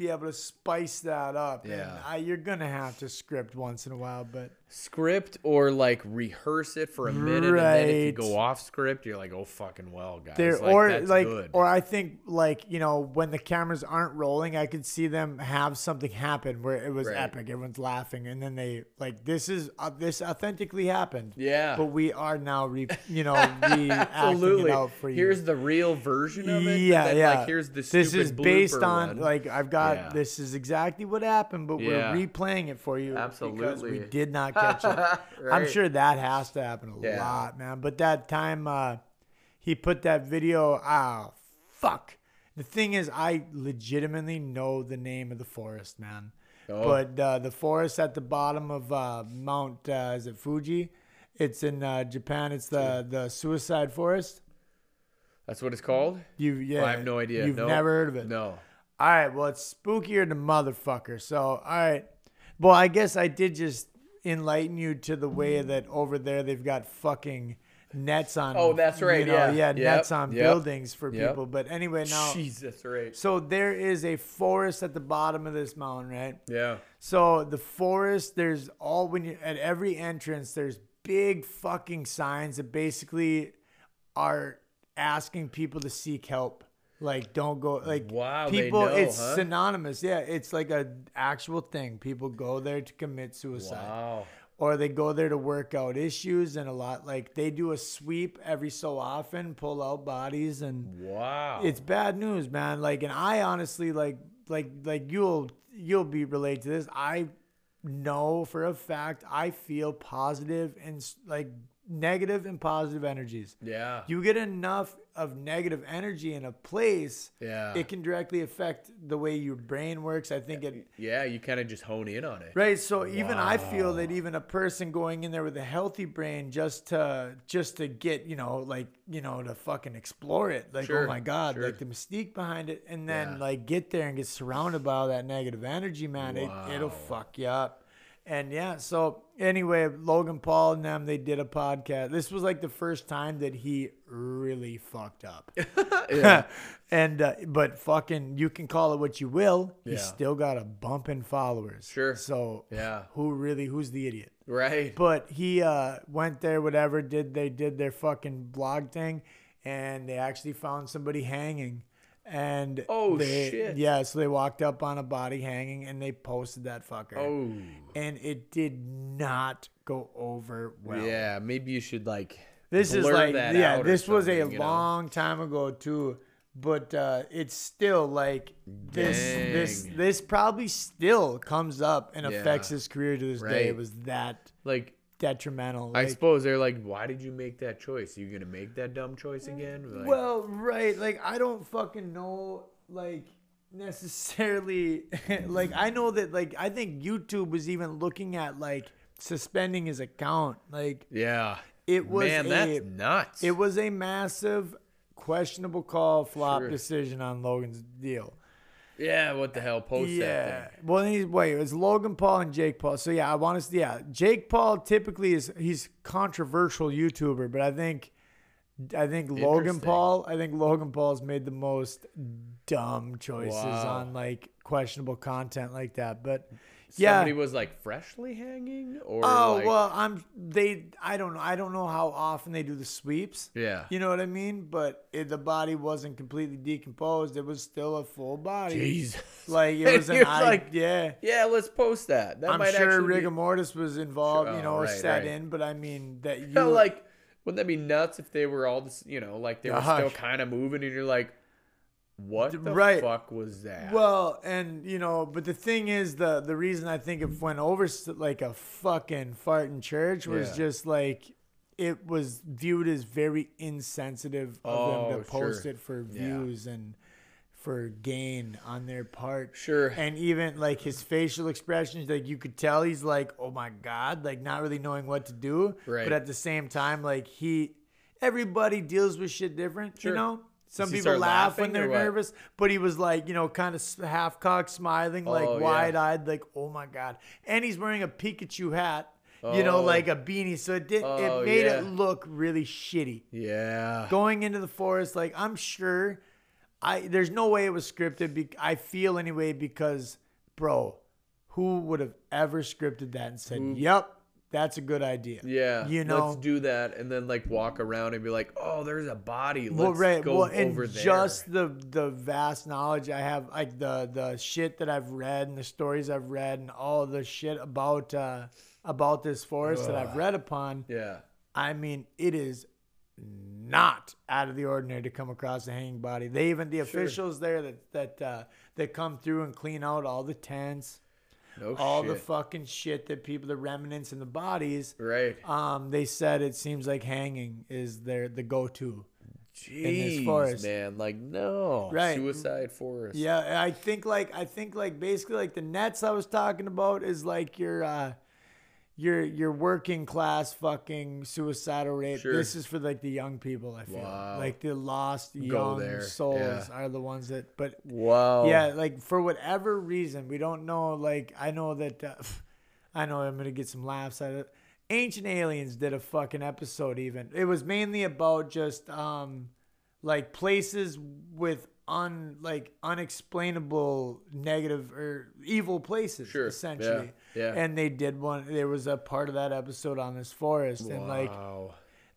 be able to spice that up. And Yeah. I, you're gonna have to script once in a while, but Script or like rehearse it for a minute, and then if you go off script, you're like, oh fucking well, guys. there like, or that's like good. or I think like you know when the cameras aren't rolling, I could see them have something happen where it was Right. epic. Everyone's laughing, and then they like this is uh, this authentically happened. yeah, But we are now re you know re absolutely. it out for you. Here's the real version of it. Yeah, then, yeah. Like, here's the this is based on one. like I've got Yeah. this is exactly what happened, but Yeah. we're replaying it for you because Absolutely. we did not it. I'm sure that has to happen a Yeah. lot, man. But that time uh, he put that video, ah, fuck. The thing is, I legitimately know the name of the forest, man. Oh. But uh, the forest at the bottom of uh, Mount, uh, is it Fuji? It's in uh, Japan. It's the the suicide forest. That's what it's called. You yeah. I have no idea. You've No. never heard of it. No. All right, well, it's spookier than motherfucker. So, all right. Well, I guess I did just enlighten you to the way mm. that over there they've got fucking nets on. Oh, that's right, You know, yeah. yeah, Yep, nets on yep, buildings for yep. people. But anyway, now, Jesus, right? so there is a forest at the bottom of this mountain, right? Yeah. So the forest, there's all when you at every entrance, there's big fucking signs that basically are asking people to seek help. Like, don't go. Like, Wow, people. know, it's huh? synonymous. Yeah, it's like a actual thing. People go there to commit suicide, Wow. or they go there to work out issues, and a lot like they do a sweep every so often, pull out bodies, and Wow. it's bad news, man. Like, and I honestly like, like, like you'll you'll be related to this. I know for a fact I feel positive and like negative and positive energies. yeah. You get enough of negative energy in a place, yeah. it can directly affect the way your brain works. I think it. yeah. You kind of just hone in on it. Right, so even I feel that even a person going in there with a healthy brain just to just to get you know like you know to fucking explore it, like oh Sure, oh my god, sure. like the mystique behind it, and then Yeah. like get there and get surrounded by all that negative energy, man, it it'll fuck you up. And yeah, so anyway, Logan Paul and them they did a podcast. This was like the first time that he really fucked up. Yeah. and uh, but fucking, you can call it what you will. Yeah. He's still got a bump in followers. Sure. So Yeah. who really? Who's the idiot? Right. But he uh, went there, whatever. Did they did their fucking blog thing, and they actually found somebody hanging. And Oh, they, shit. Yeah, so they walked up on a body hanging, and they posted that fucker. Oh. and it did not go over well. yeah. Maybe you should like. This is like yeah, this was a you know? long time ago too, but uh, it's still like this this Dang. this probably still comes up and Yeah. affects his career to this day. It was that like. Detrimental. I suppose they're like, why did you make that choice? Are you gonna make that dumb choice mm, again? Like, well, right, like I don't fucking know like necessarily like I know that like I think YouTube was even looking at like suspending his account. Like yeah. it was Man, a, that's nuts. It was a massive questionable call flop Sure. decision on Logan's deal. Yeah. What the hell? Post yeah. that thing. Well, he's, wait, it was Logan Paul and Jake Paul. So yeah, I want to. Yeah, Jake Paul typically is he's controversial YouTuber, but I think I think Logan Paul. I think Logan Paul's made the most dumb choices Wow. on like questionable content like that. But yeah, Somebody was like freshly hanging, or Oh like, well, I'm they. I don't know. I don't know how often they do the sweeps. yeah. You know what I mean? But it, the body wasn't completely decomposed. It was still a full body. Jesus. Like it was an like, yeah. Yeah, let's post that. That I'm might sure actually be- rigor mortis was involved, Sure. you Oh, know, right, set right. in. But I mean that you You know, like, wouldn't that be nuts if they were all just, you know, like they were Gosh. still kind of moving, and you're like, what the Right. fuck was that? Well, and you know, but the thing is, the the reason I think it went over like a fucking fart in church was Yeah. just like it was viewed as very insensitive of them Oh, to post sure. it for Yeah. views and for gain on their part. Sure. And even like his facial expressions, like you could tell he's like, oh my God, like not really knowing what to do. Right. But at the same time, like he, everybody deals with shit different, Sure. you know? Some people laugh when they're nervous, but he was like, you know, kind of half cocked, smiling, like Oh, yeah. wide eyed, like, oh my God. And he's wearing a Pikachu hat. you know, Oh. like a beanie. So it did. Oh, it made yeah. it look really shitty. Yeah. Going into the forest, like I'm sure, I there's no way it was scripted. Be, I feel anyway because, bro, who would have ever scripted that and said, "Yep, that's a good idea." Yeah. you know. Let's do that and then like walk around and be like, oh, there's a body. Let's well, right. go well, and over there. just the the vast knowledge I have, like the the shit that I've read and the stories I've read and all the shit about uh about this forest that I've read upon. yeah. I mean, it is not out of the ordinary to come across a hanging body. They even the officials there that that uh, that come through and clean out all the tents, No all the fucking shit that people, the remnants and the bodies. right. Um, they said it seems like hanging is their the go to. Jeez, forest. man. Like, no. Right. Suicide forest. Yeah, I think like I think like basically like the nets I was talking about is like your uh your your working class fucking suicidal rate. Sure. This is for like the young people, I feel. Wow. Like the lost young souls yeah. are the ones that but Wow. yeah, like for whatever reason, we don't know like I know that uh, I know I'm going to get some laughs out of it. Ancient Aliens did a fucking episode even. It was mainly about just um like places with un like unexplainable negative or evil places Sure. essentially. Yeah. Yeah. And they did one there was a part of that episode on this forest and like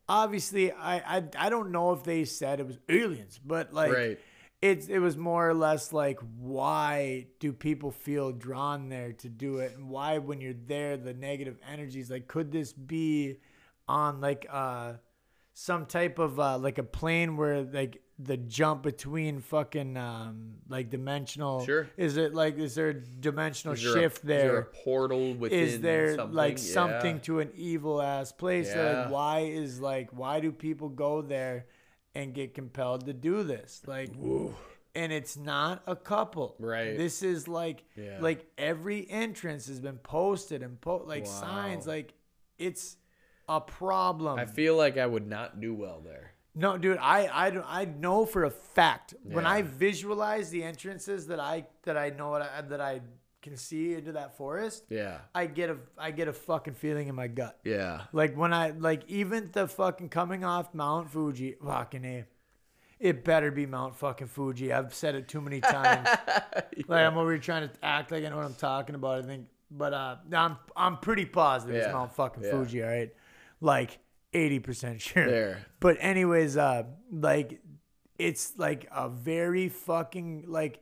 obviously I, I I don't know if they said it was aliens, but like Right. it's it was more or less like why do people feel drawn there to do it and why when you're there the negative energies like could this be on like uh some type of uh like a plane where like the jump between fucking um like dimensional Sure. is it like is there a dimensional there shift is there there a portal within is there something? like Yeah. something to an evil ass place Yeah. like why is like why do people go there and get compelled to do this like and it's not a couple Right. this is like Yeah. like every entrance has been posted and po- like Wow. signs like it's a problem I feel like I would not do well there. No, dude, I I don't- I know for a fact when I visualize the entrances that I that I know what I, that I can see into that forest, Yeah. I get a I get a fucking feeling in my gut. Yeah. Like when I like even the fucking coming off Mount Fuji, fucking a, it better be Mount fucking Fuji. I've said it too many times. Like I'm over here trying to act like I know what I'm talking about. I think, but uh, I'm I'm pretty positive it's Yeah. Mount fucking Yeah. Fuji. All right, like eighty percent sure. There. But anyways, uh, like it's like a very fucking like.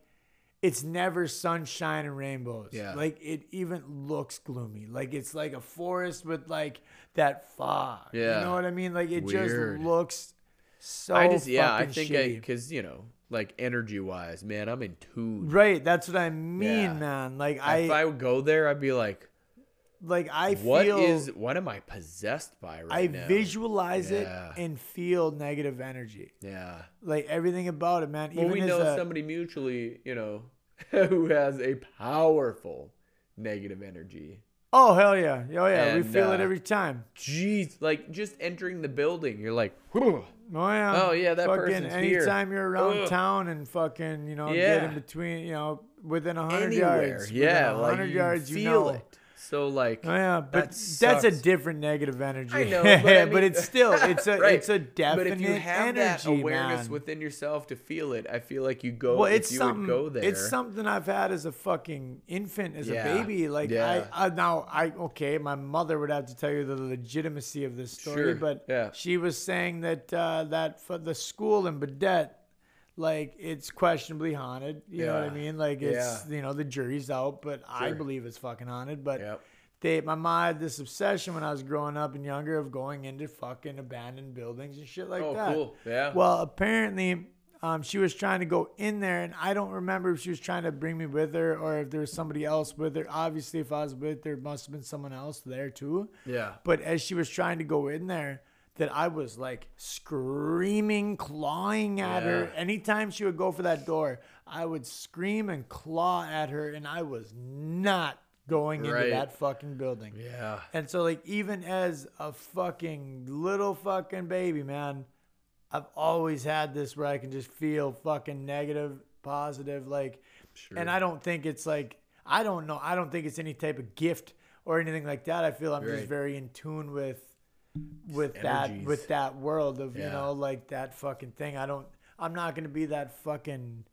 It's never sunshine and rainbows. Yeah. Like it even looks gloomy. Like it's like a forest with like that fog. Yeah. You know what I mean? Like it Weird. just looks so I just yeah, I think because you know, like energy wise, man, I'm in tune. Right, that's what I mean, Yeah. man. Like if I, I would go there, I'd be like, like I what feel is what am I possessed by right now? I now? visualize Yeah. it and feel negative energy. Yeah. Like everything about it, man. Well, Even we know a, somebody mutually, you know, who has a powerful negative energy. Oh hell yeah. Oh yeah. we And, feel it uh, every time. Jeez, like just entering the building, you're like, Oh yeah. Oh, yeah, that fucking person's here. anytime you're around Ugh. town and fucking, you know, get in between, you know, within a hundred yards. Yeah, like hundred you yards, feel you know. it. So like, Oh yeah, but That that's a different negative energy. I know, but I mean- it's still it's a Right. it's a definite but if you have energy, that awareness man. within yourself to feel it, I feel like you go. well, it's you something. would go there. It's something I've had as a fucking infant, as Yeah. a baby. Like Yeah. I, I now I okay. My mother would have to tell you the legitimacy of this story, Sure. but Yeah. she was saying that uh, that for the school in Baudette, like it's questionably haunted. You know what I mean? Like it's Yeah. you know the jury's out, but I believe it's fucking haunted. But Yep. they my mom had this obsession when I was growing up and younger of going into fucking abandoned buildings and shit like oh, that. cool. Yeah. Well, apparently, um, she was trying to go in there, and I don't remember if she was trying to bring me with her or if there was somebody else with her. Obviously, if I was with her, must have been someone else there too. yeah. But as she was trying to go in there, that I was like screaming, clawing at her. Anytime she would go for that door, I would scream and claw at her, and I was not going into that fucking building. Yeah. And so, like, even as a fucking little fucking baby, man, I've always had this where I can just feel fucking negative, positive, like, Sure. and I don't think it's like, I don't know, I don't think it's any type of gift or anything like that. I feel I'm Right. just very in tune with with that with that world of you know like that fucking thing. I don't. I'm not gonna be that fucking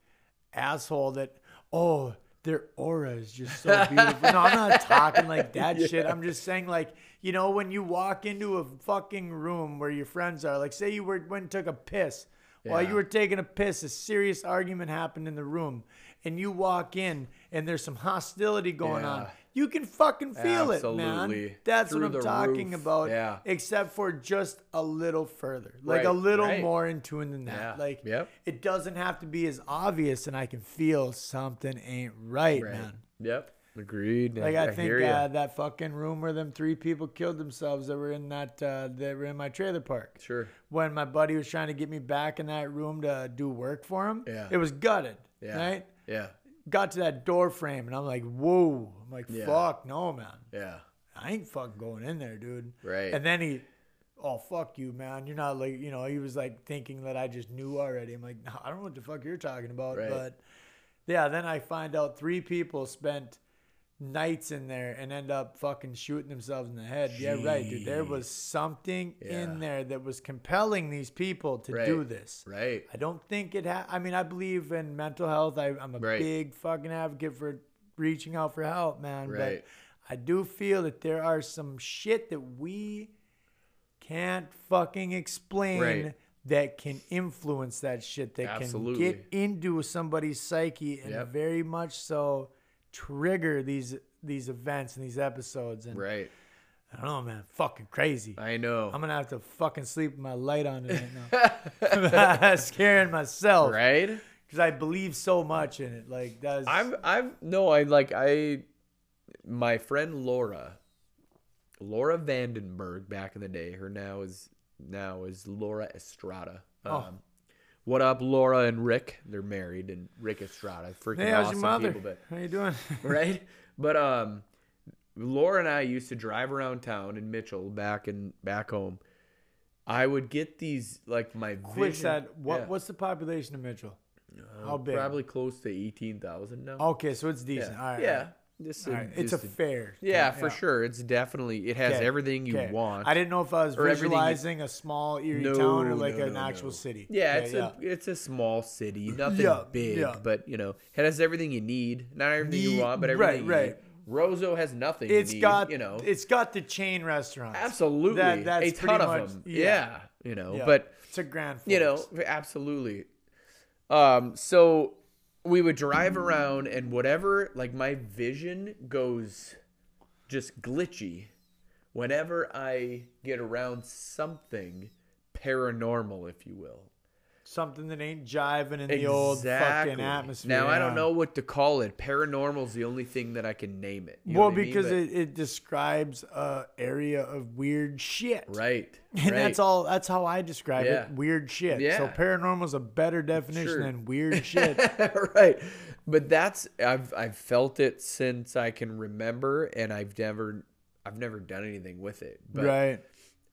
asshole that oh their aura is just so beautiful. no, I'm not talking like that shit. I'm just saying like you know when you walk into a fucking room where your friends are like say you were went and took a piss while you were taking a piss, a serious argument happened in the room, and you walk in and there's some hostility going on. You can fucking feel it, man. That's Through what I'm talking roof. about. Yeah. Except for just a little further, like a little right. more in tune than that. Yeah. Like, Yep. it doesn't have to be as obvious, and I can feel something ain't right, Right. man. Yep. Agreed. Like I, think hear uh, that fucking room where them three people killed themselves that were in that uh, that were in my trailer park. Sure. When my buddy was trying to get me back in that room to do work for him, Yeah. it was gutted. Yeah. Right? Yeah. Got to that door frame and I'm like, whoa. I'm like, Yeah. fuck no, man. Yeah. I ain't fucking going in there, dude. Right. And then he, oh fuck you, man. You're not like you know. He was like thinking that I just knew already. I'm like, no, I don't know what the fuck you're talking about. Right. But yeah, then I find out three people spent nights in there and end up fucking shooting themselves in the head. Yeah, right, dude. There was something Yeah. in there that was compelling these people to Right. do this. Right. I don't think it. Ha- I mean, I believe in mental health. I, I'm a Right. big fucking advocate for reaching out for help, man. Right. But I do feel that there are some shit that we can't fucking explain Right. that can influence that shit. That Absolutely. can get into somebody's psyche and Yep. very much so trigger these these events and these episodes. And Right. I don't know, man. Fucking crazy. I know. I'm gonna have to fucking sleep with my light on tonight now. Scaring myself right. because I believe so much in it. Like that's I'm I'm no, I like I my friend Laura Laura Vandenberg back in the day, her now is now is Laura Estrada. Um Oh. What up, Laura and Rick? They're married and Rick Estrada. Freaking Hey, how's awesome your mother? people, but How you doing? right? But um, Laura and I used to drive around town in Mitchell back in back home. I would get these like my Quick vision- what yeah, what's the population of Mitchell? uh, how big? Probably close to eighteen thousand now. Okay, so it's yeah, decent. Yeah. all right. Just All a- right. It's a just fair. yeah, for sure. It's definitely it has Okay, everything you okay. want. I didn't know if I was Or everything you- visualizing a small Erie No, town or like no, an no, actual city. Yeah, Okay, it's a it's a small city, nothing Yeah, big, yeah. but you know it has everything you need. Not everything you want, but right, everything you right. need. Roseau has nothing. It's you need, got you know it's got the chain restaurants. Absolutely. That- that's a ton pretty of much- them. yeah. Yeah. You know, Yeah. but It's a grand. you know, absolutely. Um, so we would drive around and whatever, like my vision goes just glitchy whenever I get around something paranormal, if you will. Something that ain't jiving in the old fucking atmosphere. Now I don't know what to call it. Paranormal is the only thing that I can name it. You know well, what I mean? because it, it describes a area of weird shit. right, And right. that's all. That's how I describe Yeah. it. Weird shit. So Yeah. paranormal is a better definition Sure. than weird shit. right. But that's I've I've felt it since I can remember and I've never I've never done anything with it. But right.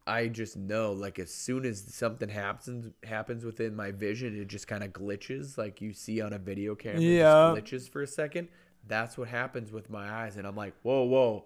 I just know like as soon as something happens happens within my vision, it just kind of glitches like you see on a video camera. it just Yeah. glitches for a second. That's what happens with my eyes and I'm like, "Whoa, whoa.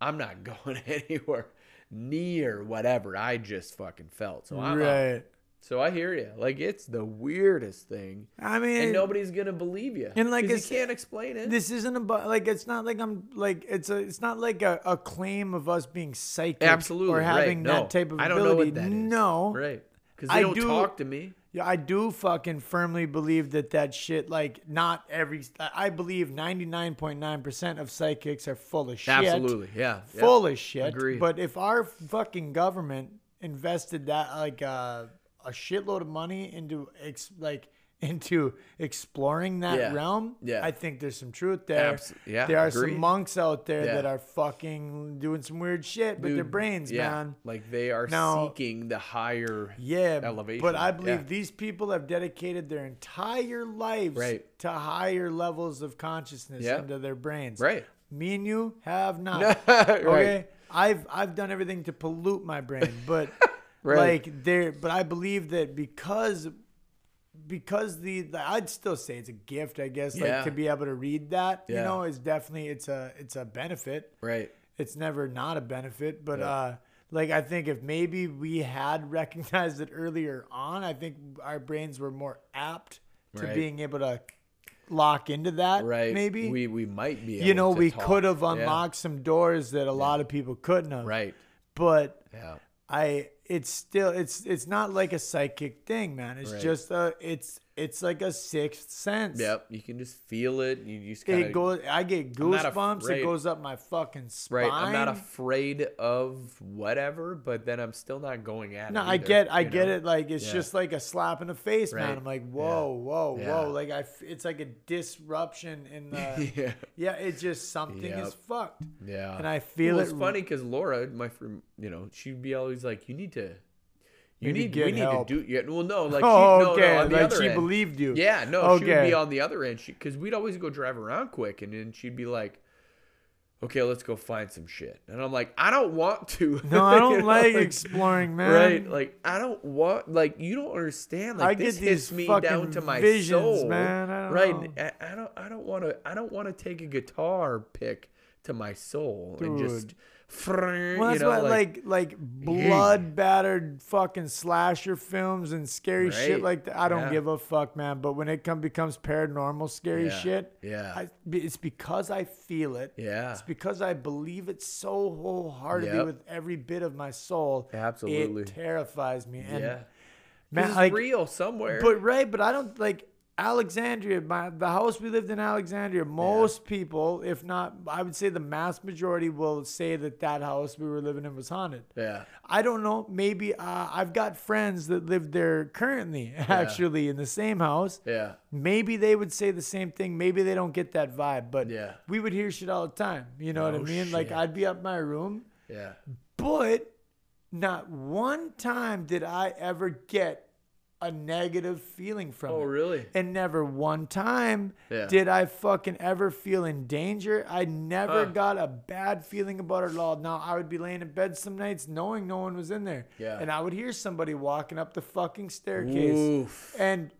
I'm not going anywhere near whatever I just fucking felt." So I'm out. So I hear you. Like it's the weirdest thing I mean, and nobody's gonna believe you. And, like, it's- you can't explain it. this isn't about like it's not like I'm like it's a it's not like a, a claim of us being psychic Absolutely, or having right. No, that type of I don't know ability. what that is. No, right? Because I they don't do- talk to me. Yeah, I do fucking firmly believe that that shit, like, not every. I believe 99.9% of psychics are full of shit. Absolutely, yeah. yeah. Full of shit. Agree. But if our fucking government invested that, like, uh, a shitload of money into, ex- like, into exploring that Yeah. realm, Yeah. I think there's some truth there. Abs- yeah, there are some monks out there Yeah. that are fucking doing some weird shit with their Dude, brains, yeah. man. Like they are Now- seeking the higher. Yeah, elevation. but I believe Yeah. these people have dedicated their entire lives Right. to higher levels of consciousness Yeah. into their brains. Right. Me and you have not. right. Okay. I've I've done everything to pollute my brain, but Right. like there, but I believe that because because the, the I'd still say it's a gift, I guess, Yeah. like to be able to read that, you know, is definitely it's a it's a benefit. Right. it's never not a benefit. But Yeah. uh, like I think if maybe we had recognized it earlier on, I think our brains were more apt to Right. being able to lock into that. Right. Maybe we we might be. you know we talk. could have Yeah. unlocked some doors that a lot of people couldn't have. Right. But Yeah. I it's still it's it's not like a psychic thing, man. It's Right. just a it's it's like a sixth sense. Yep. You can just feel it. You just kind It goes. I get goosebumps. It goes up my fucking spine. Right. I'm not afraid of whatever, but then I'm still not going at No, it. No, I get, I get know? it. Like it's Yeah. just like a slap in the face, man. I'm like, whoa, whoa, Yeah. whoa. Like I, it's like a disruption in the. yeah. yeah, it's just something Yep. is fucked, Yeah. and I feel well, it. it's funny because Laura, my friend, you know, she'd be always like, "You need to, you Need need, we need help." to do." Yeah, well, no, like, oh, she, no, okay. no, on the like other she end. believed you. Yeah, no, okay. she would be on the other end because we'd always go drive around quick, and then she'd be like, "Okay, let's go find some shit," and I'm like, "I don't want to." No, I don't You know, like exploring, man. Right, like I don't want, like you don't understand. Like I this hits me down to my visions, soul, man. I don't right? know. I, I don't, I don't want to, I don't want to take a guitar pick to my soul and just, Well, you that's know, why, like, like, like blood battered fucking slasher films and scary shit like that. I don't Yeah. give a fuck, man. But when it come becomes paranormal, scary Yeah. shit, Yeah. I, it's because I feel it. Yeah. it's because I believe it so wholeheartedly Yep. with every bit of my soul. Absolutely. it terrifies me. And yeah, man, it's like, real somewhere. but right, but I don't like Alexandria. My the house we lived in Alexandria. Most people, if not, I would say the mass majority will say that that house we were living in was haunted. yeah, I don't know. Maybe uh, I've got friends that live there currently, actually in the same house. yeah, Maybe they would say the same thing. Maybe they don't get that vibe, but Yeah. we would hear shit all the time. You know what I mean? Like. I'd be up in my room, yeah. but not one time did I ever get a negative feeling from Oh, it. really? And never one time Yeah. did I fucking ever feel in danger. I never Huh. got a bad feeling about it at all. Now I would be laying in bed some nights knowing no one was in there. Yeah. And I would hear somebody walking up the fucking staircase. Oof. And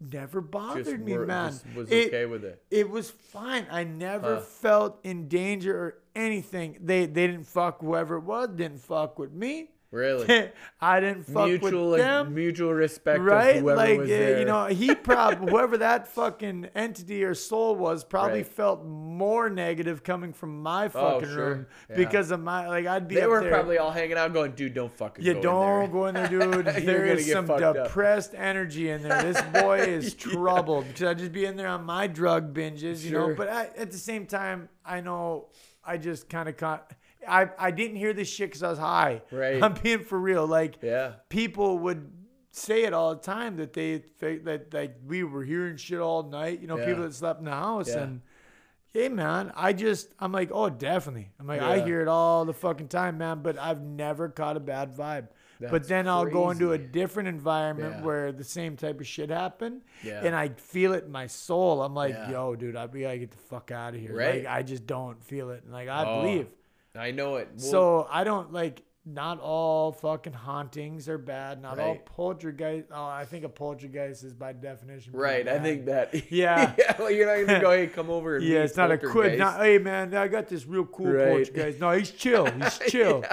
never bothered Just me, were- man. was It- okay with it. it was fine. I never Huh. felt in danger or anything. They they didn't fuck whoever it was. Didn't fuck with me. Really? I didn't fuck mutual, with like, them. mutual respect right? like was uh, you know, he probably whoever that fucking entity or soul was probably Right. felt more negative coming from my fucking sure. room Yeah. because of my like I'd be there. they were there. probably all hanging out, going, "Dude, don't fucking You go don't in there." go in there, dude. There is some fucked up. depressed energy in there. This boy is troubled because I'd just be in there on my drug binges, you know. But I, at the same time, I know I just kind of caught. I I didn't hear this shit because I was high. Right. I'm being for real. Like Yeah. people would say it all the time that they think that like we were hearing shit all night. You know, Yeah. people that slept in the house Yeah. and. Hey man, I just I'm like, oh definitely. I'm like, I hear it all the fucking time, man, but I've never caught a bad vibe. but That's then I'll go into a different environment Yeah. where the same type of shit happened. Yeah. And I feel it in my soul. I'm like, Yeah. yo, dude, I we gotta get the fuck out of here. Right. Like I just don't feel it. And like I Oh, believe. I know it. Well, so I don't like not all fucking hauntings are bad. Not all Right. poltergeist. Oh, I think a poltergeist is by definition. right, I think that. Yeah. yeah. Well, you're not gonna go, "Hey, come over." And Yeah, it's not a. Poltergeist." Not, hey man, I got this real cool Right. poltergeist. No, he's chill. He's chill.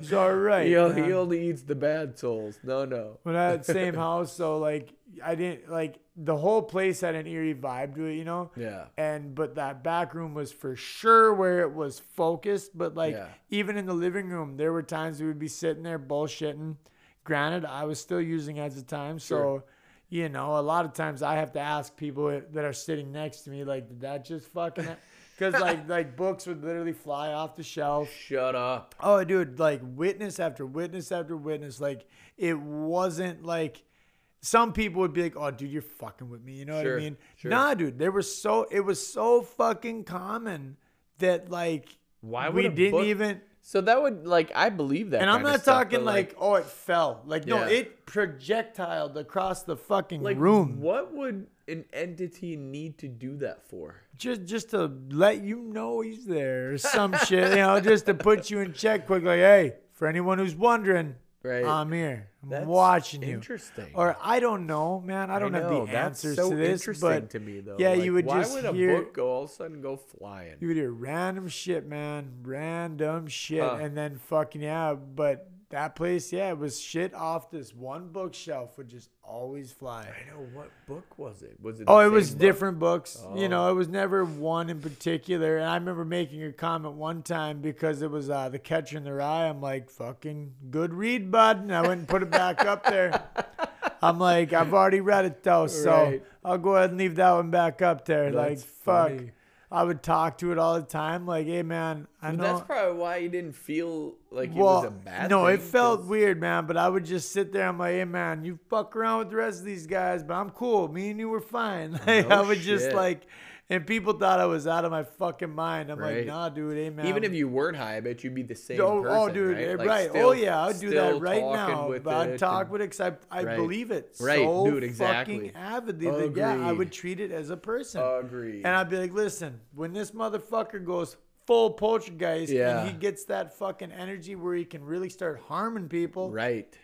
He's all right. He, man. he only eats the bad souls. No, no. I had same house, so like I didn't like the whole place had an eerie vibe to it, you know. Yeah. And but that back room was for sure where it was focused. But like Yeah. even in the living room, there were times we would be sitting there bullshitting. Granted, I was still using at the time, so Sure. you know, a lot of times I have to ask people that are sitting next to me, like, did that just fucking? Because like like books would literally fly off the shelf. Shut up. Oh, dude, like witness after witness after witness. Like it wasn't like some people would be like, "Oh, dude, you're fucking with me." You know what I mean? sure. Nah, dude. They were so it was so fucking common that like Why would we didn't book- even. So that would like I believe that. And I'm not stuff, talking but, like, oh, it fell. Like no, it projectiled across the fucking like room. What would an entity need to do that for? Just just to let you know he's there or some shit, you know, just to put you in check quick. Like, hey, for anyone who's wondering, Right. I'm here. I'm That's watching you. Interesting. Or I don't know, man. I don't have know, the that's answers so to this, interesting but to me though. yeah, Like, you would why just would a book go all of a sudden go flying? you would hear random shit, man. Random shit, Huh. and then fucking yeah. But that place, yeah, it was shit off this one bookshelf would just always fly. I know what book was it? Was it? Oh, it was book? different books. You Oh. know, it was never one in particular. And I remember making a comment one time because it was uh, The Catcher in the Rye. I'm like, fucking good read, bud. And I went and put it back up there. I'm like, I've already read it though, so Right. I'll go ahead and leave that one back up there. like, fuck. funny. I would talk to it all the time. Like, hey, man, I But know. that's probably why you didn't feel like it well, was a bad no, it felt 'cause- weird, man. But I would just sit there. I'm like, hey, man, you fuck around with the rest of these guys, but I'm cool. Me and you were fine. Like, No I would just like, and people thought I was out of my fucking mind. I'm like, nah, dude, hey, man. Even if you weren't high, I bet you'd be the same Oh, person. oh, dude, right? eh, Like, right. still- oh, yeah, I'd do that right now. with But I'd talk and- with it because I, I Right. believe it Right, so dude, exactly. fucking avidly. that, yeah, I would treat it as a person. Agreed. And I'd be like, listen, when this motherfucker goes full poltergeist Yeah. and he gets that fucking energy where he can really start harming people, right.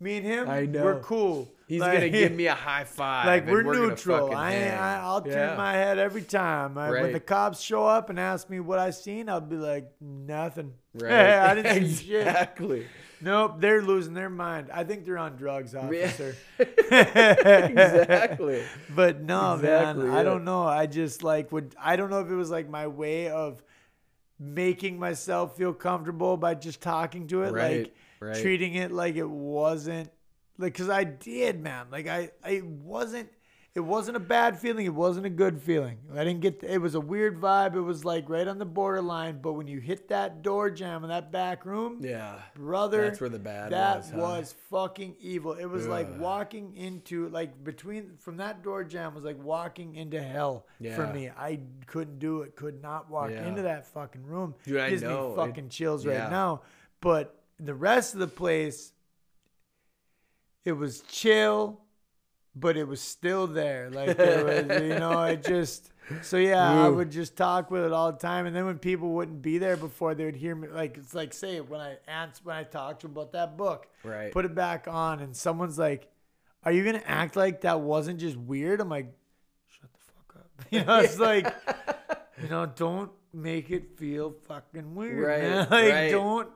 me and him, I know. we're cool. He's Like- gonna give me a high five. like we're, gonna neutral. I, hang. I I'll turn my head every time. I, When the cops show up and ask me what I seen, I'll be like, nothing. Right. I didn't see shit. exactly. Nope, they're losing their mind. I think they're on drugs, officer. exactly. But no, Exactly man, I don't know. I just like would. I don't know if it was like my way of making myself feel comfortable by just talking to it, Right, like right. treating it like it wasn't like because I did, man. Like I, I wasn't. It wasn't a bad feeling. It wasn't a good feeling. I didn't get. It was a weird vibe. It was like right on the borderline. But when you hit that door jamb in that back room, Yeah. brother That's where the bad that was, huh? was fucking evil it was like walking into like between from that door jamb was like walking into hell for me i couldn't do it could not walk Yeah. into that fucking room Dude, I gives know. me It- fucking chills yeah. right now but the rest of the place it was chill but it was still there like was you know it just so yeah i would just talk with it all the time and then when people wouldn't be there before they would hear me like it's like say when i answer when i talked to about that book Right. put it back on and someone's like are you gonna act like that wasn't just weird i'm like shut the fuck up you know it's like you know don't make it feel fucking weird Right, man. like right. don't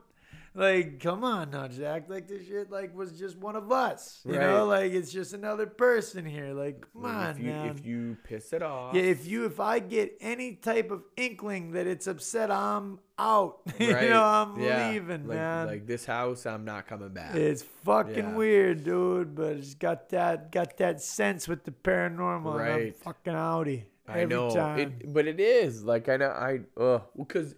like come on now act like this shit like was just one of us you Right. know like it's just another person here like come Like, on if you, man If you piss it off. yeah, if you if I get any type of inkling that it's upset, I'm out. you right, know, I'm yeah, leaving, like, man. Like this house, I'm not coming back. it's fucking Yeah. weird, dude. But it's got that got that sense with the paranormal. And I'm Right. fucking outie I know, it, but it is like I know I uh because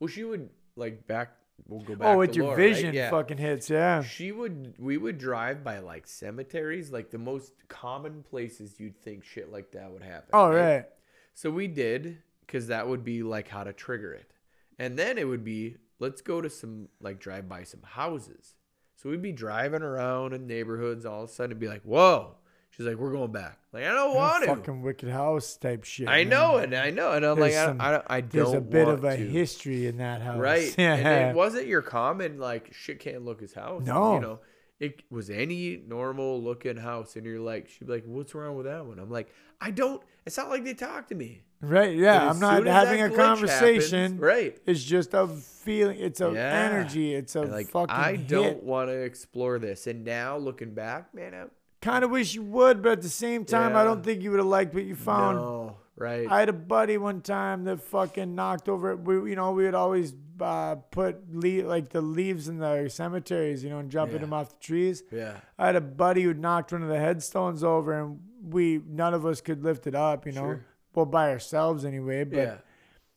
well she would like back we'll go oh, back. oh, with to your Laura, right? vision Yeah. fucking hits, yeah. She would we would drive by like cemeteries, like the most common places you'd think shit like that would happen. Oh, all right. So we did because that would be like how to trigger it, and then it would be let's go to some like drive by some houses. So we'd be driving around in neighborhoods. All of a sudden, it'd be like, whoa. She's like, we're going back. Like I don't want to. Fucking wicked house type shit. I man. know it. I know, and I'm There's like, some- I, I, I don't. There's a bit of a to. history in that house. right? Yeah. And it wasn't your common like shit can't look his house. No. you know, it was any normal looking house, and you're like, she'd be like, what's wrong with that one? I'm like, I don't. It's not like they talk to me. right. Yeah. I'm not having a conversation. happens- right? It's just a feeling. It's a Yeah. energy. It's a And, like fucking I hit. don't want to explore this. And now looking back, man, I, Kind of wish you would, but at the same time, I don't think you would have liked what you found. no, right? I had a buddy one time that fucking knocked over. We, you know, we would always uh, put le- like the leaves in the cemeteries, you know, and jumping Yeah. them off the trees. yeah, I had a buddy who knocked one of the headstones over, and we none of us could lift it up, you know, Sure. well by ourselves anyway. But yeah.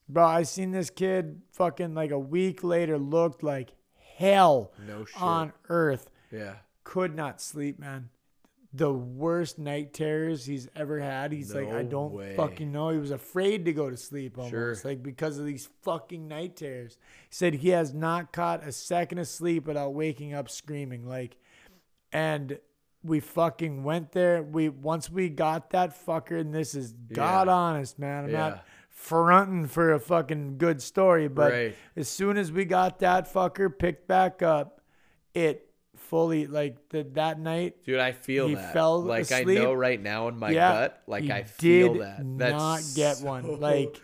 bro, I seen this kid fucking like a week later looked like hell No shit. on earth. yeah. Could not sleep, man. The worst night terrors he's ever had. He's like, I don't way. fucking know. He was afraid to go to sleep almost, Sure. like because of these fucking night terrors. He said he has not caught a second of sleep without waking up screaming. Like, and we fucking went there. We once we got that fucker, and this is god Yeah. honest, man. I'm Yeah. not fronting for a fucking good story, but Right. as soon as we got that fucker picked back up, it fully like the, that night. Dude, I feel He that. fell like asleep. I know right now in my yeah, gut, like I feel did that. That's not get so- one. Like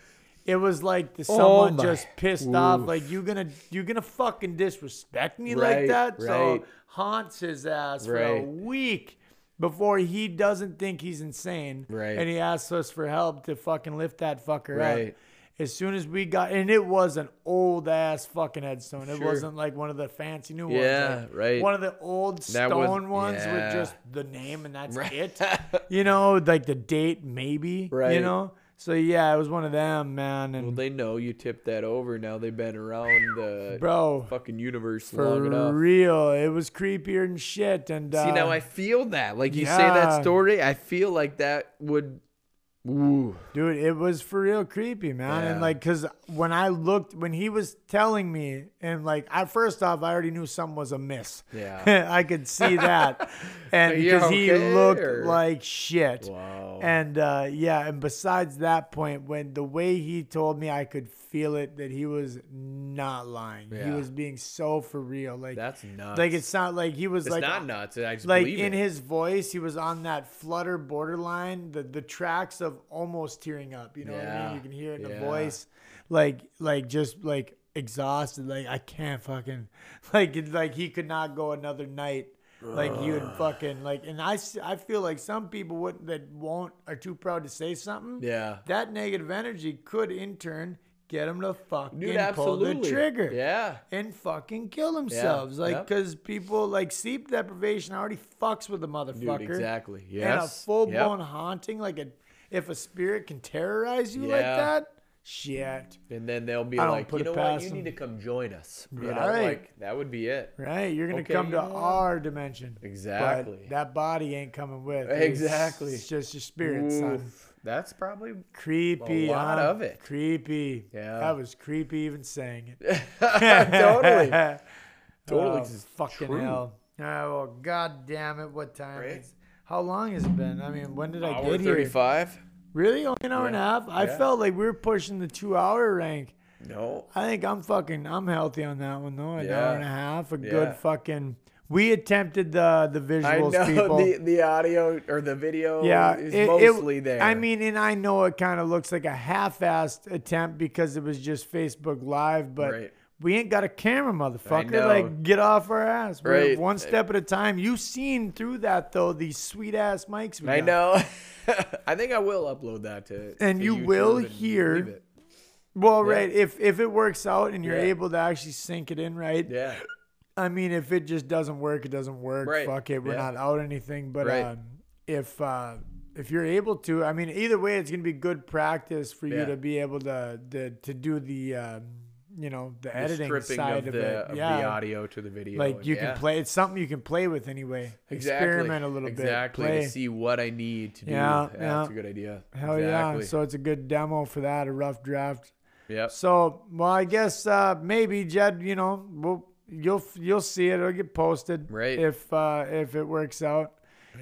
it was like the, Oh someone my- just pissed off. Like you gonna you gonna fucking disrespect me Right, like that? So haunts his ass for a week before he doesn't think he's insane. Right. And he asks us for help to fucking lift that fucker Right. up. As soon as we got, and it was an old ass fucking headstone. It Sure. wasn't like one of the fancy new ones. Yeah, like right. One of the old That was- stone ones yeah. with just the name and that's Right. it. You know, like the date maybe. Right. You know. So yeah, it was one of them, man. And Well, they know you tipped that over. Now they've been around the bro, fucking universe for long enough. real, it was creepier than shit. And uh, See, now I feel that. Like you say that story, I feel like that would. Ooh. Dude, it was for real creepy, man. And like, cause when I looked, when he was telling me, and like, I first off, I already knew something was amiss. Yeah. I could see that, and because he looked or- like shit. Wow. And uh, yeah, and besides that point, when the way he told me, I could feel it that he was not lying. He was being so for real. Like, That's nuts. like it's not like he was It's like not nuts. I just like in it. his voice, he was on that flutter borderline, the the tracks of almost tearing up. You know what I mean? You can hear it in Yeah. the voice, like like just like exhausted. Like I can't fucking like like he could not go another night. Like you and fucking like, and I, I feel like some people wouldn't that won't are too proud to say something. Yeah. that negative energy could in turn get them to fucking Dude, pull the trigger Yeah. and fucking kill themselves. Like, yep. because people like sleep deprivation already fucks with Dude, motherfucker. exactly. Yeah. And a Yes. full Yep. blown haunting, like a if a spirit can terrorize you like that, shit. And then they'll be like, you know what? You them. need to come join us. You know, Right. like that would be it. Right? You're gonna Okay, come to know our dimension. Exactly. But that body ain't coming with. Exactly. It's just your spirit, son. That's probably Creepy. A lot huh? of it. Creepy. Yeah. That was creepy even saying it. totally. Totally, Oh, fucking true. hell. Oh, well, god damn it. What time Right? is How long has it been? I mean, when did I Hour get here? thirty-five. Really? Only an hour and a half? I Yeah. felt like we were pushing the two hour rank. No. I think I'm fucking, I'm healthy on that one, though. An Yeah. hour and a half. A Yeah. good fucking. We attempted the the visuals. I know people. the the audio or the video yeah, is it- it- mostly there. I mean, and I know it kind of looks like a half-assed attempt because it was just Facebook Live, but Right. we ain't got a camera, motherfucker. Like, get off our ass. We're Right. one step at a time. You've seen through that though. These sweet ass mics. We I got. know. I think I will upload that to. And to you YouTube will and hear- it. Well, Yeah. right. If if it works out and you're Yeah. able to actually sync it in, right? Yeah. I mean, if it just doesn't work, it doesn't work. Right. Fuck it. We're Yeah. not out anything. But Right. um, if uh, if you're able to, I mean, either way, it's gonna be good practice for you to be able to to, to do the um, you know the, The editing side of of, the, it. of yeah. the audio to the video. like you yeah. can play. It's something you can play with anyway. exactly. Experiment a little exactly bit. Play. to see what I need to do. Yeah, Yeah, yeah. that's a good idea. Hell exactly. yeah! So it's a good demo for that. A rough draft. Yeah. So, well, I guess uh, maybe Jed, you know, we'll, you'll you'll see it. It'll get posted, Right. If uh, if it works out.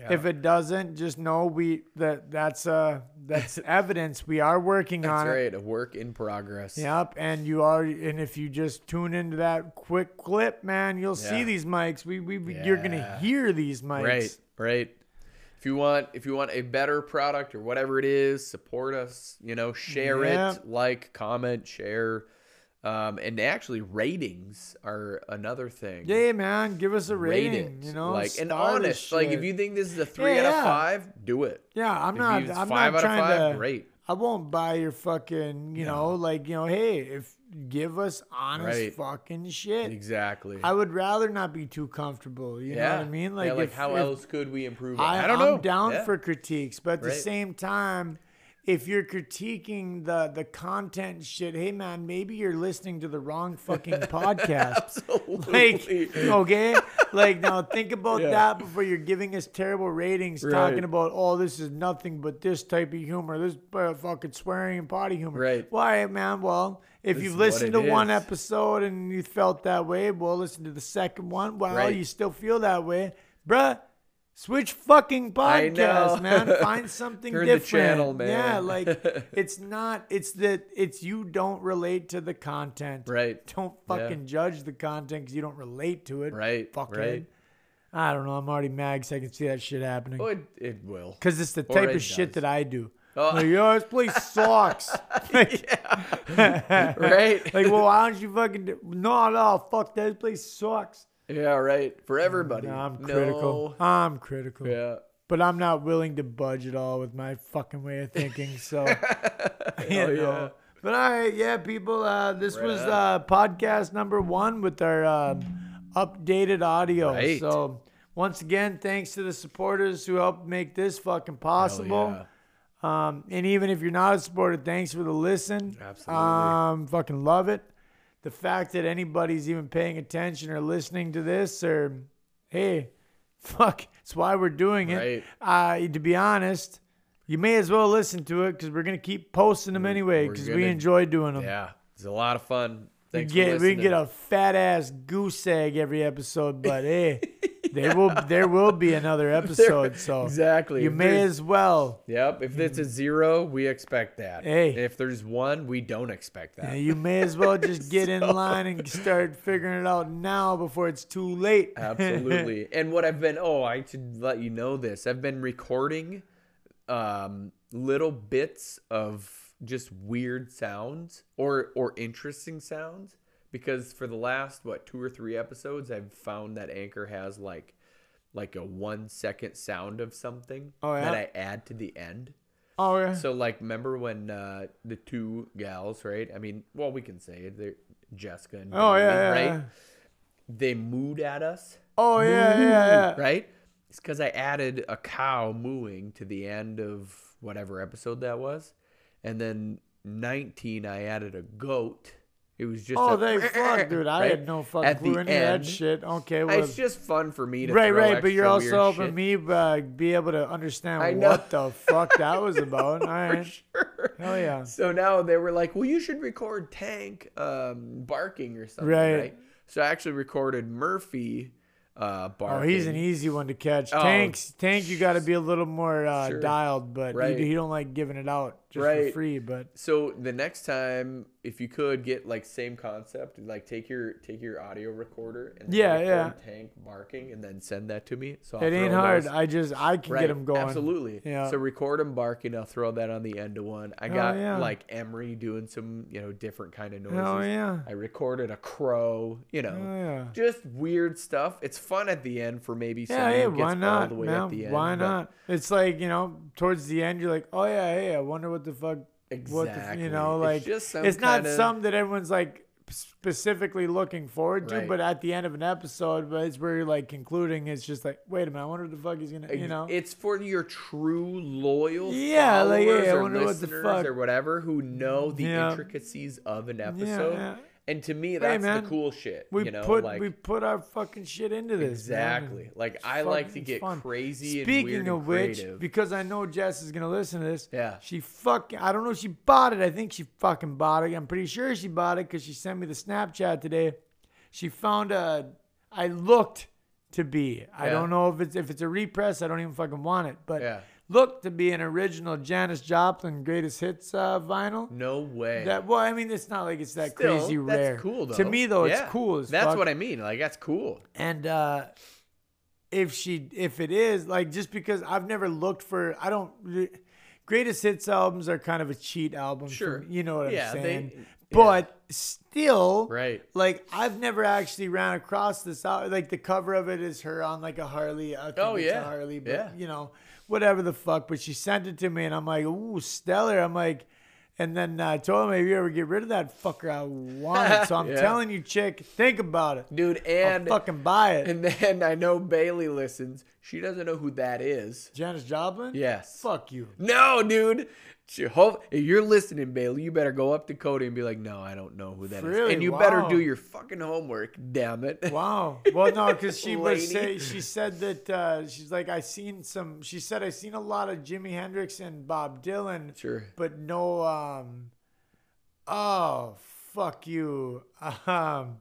If it doesn't, just know we that that's uh that's evidence. We are working That's on it. right. A work in progress. Yep, and you are, and if you just tune into that quick clip, man, you'll see these mics. We, we, we you're gonna hear these mics. Right. Right. If you want, if you want a better product or whatever it is, support us. You know, share Yeah. it, like, comment, share, um, and actually ratings are another thing. Yeah, man, give us a Rate rating. it, You know, like and honest. Like if you think this is a three Yeah, out of five, do it. yeah, I'm If not. I'm five not out of trying five, to. great. I won't buy your fucking, you know, like, you know, hey, if give us honest Right. fucking shit. Exactly. I would rather not be too comfortable. You know what I mean? yeah, like if, how if- else could we improve it? I, I, don't I'm know. down Yeah. for critiques, but at the same time, if you're critiquing the the content shit, hey man, maybe you're listening to the wrong fucking podcast. Like, okay, like now think about Yeah. that before you're giving us terrible ratings, Right. talking about oh this is nothing but this type of humor, this uh, fucking swearing and potty humor. Right. Why, man? Well, if This you've listened to one episode and you felt that way, well, listen to the second one. Well, Right. you still feel that way, bruh. Switch fucking podcast, man. Find something Turn the different. channel, man. Yeah, like it's not. It's that it's you don't relate to the content. Right. Don't Yeah. fucking judge the content because you don't relate to it. Right, Fuckhead. right. I don't know. I'm already mad 'cause I can see that shit happening. Oh, it, it will. Because it's the type of shit that I do. Oh. Like, yo, this place sucks. Right? like, well, why don't you fucking do? No, no, fuck that. This place sucks. Yeah, right. For everybody. No, I'm critical. No. I'm critical. Yeah. But I'm not willing to budge at all with my fucking way of thinking. So, you Hell know. yeah. But all right, yeah, people. Uh, this Right was uh, podcast number one with our um updated audio. Right. So, once again, thanks to the supporters who helped make this fucking possible. yeah. Um, and even if you're not a supporter, thanks for the listen. Absolutely. Um, fucking love it. The fact that anybody's even paying attention or listening to this, or hey, fuck, it's why we're doing it. Uh, to be honest, you may as well listen to it because we're gonna keep posting them anyway because we enjoy doing them. Yeah. It's a lot of fun. We get, for we can get a fat ass goose egg every episode, but hey, there will there will be another episode. So exactly. you If may as well. Yep. If it's a zero, we expect that. Hey. If there's one, we don't expect that. Yeah, you may as well just get in line and start figuring it out now before it's too late. Absolutely. and what I've been oh, I should let you know this. I've been recording um little bits of just weird sounds or or interesting sounds because for the last what two or three episodes I've found that Anchor has like like a 1 second sound of something Oh, yeah? that I add to the end. oh yeah. So like remember when uh the two gals, right? I mean, well we can say it. They're Jessica and Oh yeah, right? yeah. They mooed at us Oh yeah, yeah, yeah. right? It's because I added a cow mooing to the end of whatever episode that was, and then 19 I added a goat. It was just Oh, a- they fuck, dude. I right? had no fucking At clue any of that end. shit. Okay, well, It's just fun for me to right, right. But you're also helping shit. me uh, be able to understand what the fuck that was about. All For sure. Hell yeah. So now they were like, "Well, you should record Tank um, barking or something." Right. Right. So I actually recorded Murphy uh, Oh, he's an easy one to catch. Oh. Tanks, tank, you got to be a little more uh, Sure. dialed, but Right. he, he don't like giving it out just for Right. free. But So the next time, if you could get like same concept, like take your take your audio recorder and then Yeah, Tank barking and then send that to me. So I'll it ain't hard. those- I just I can right, get them going. Absolutely. Yeah. So record him barking. I'll throw that on the end of one. I oh, got yeah. like Emery doing some you know different kind of noises. Oh yeah. I recorded a crow. You know. Oh yeah. Just weird stuff. It's fun at the end for maybe Yeah, someone hey, who gets why all not, the way man? at the end. why but- not? It's like you know, towards the end, you're like, oh yeah, hey, I wonder what the fuck, what the, Exactly. you know, It's like just some it's not kinda- something that everyone's like specifically looking forward to, Right. but at the end of an episode, but it's where you're like concluding, it's just like, wait a minute, I wonder what the fuck he's gonna, you know, it's for your true loyal Yeah, like, yeah, I or wonder what the fuck- or whatever who know the Yeah. intricacies of an episode. yeah. And to me, that's man, the cool shit. We you know, put like we put our fucking shit into this. exactly. Like I like to get fun. crazy Speaking and weird of which, creative. because I know Jess is gonna listen to this. Yeah. She fucking. I don't know if she bought it. I think she fucking bought it. I'm pretty sure she bought it because she sent me the Snapchat today. She found a. I looked to be. I don't know if it's if it's a repress. I don't even fucking want it, but Yeah. Looked to be an original Janis Joplin greatest hits uh, vinyl. no way. That well, I mean, it's not like it's that Still, crazy that's rare. cool though. To me though, Yeah. it's cool as That's fuck. what I mean. Like that's cool. And uh, if she, if it is like, just because I've never looked for, I don't. Greatest hits albums are kind of a cheat album. Sure. you know what Yeah, I'm they- saying. yeah. But still, Right. Like I've never actually ran across this. out Like the cover of it is her on like a Harley. I think Oh, yeah. Harley, but Yeah. you know, whatever the fuck. But she sent it to me, and I'm like, ooh, stellar. I'm like. And then uh, I told him, if you ever get rid of that fucker, I want it. So I'm Yeah. telling you, chick, think about it. Dude, I'll and fucking buy it. and then I know Bailey listens. She doesn't know who that is. Janis Joplin? Yes. Fuck you. No, dude. Hope- If you're listening, Bailey, you better go up to Cody and be like, "No, I don't know who that is," Really? and you better do your fucking homework. Damn it! Wow. Well, no, because she was say, she said that uh, she's like I seen some. She said I seen a lot of Jimi Hendrix and Bob Dylan, Sure. but no. Um. Oh fuck you. Um.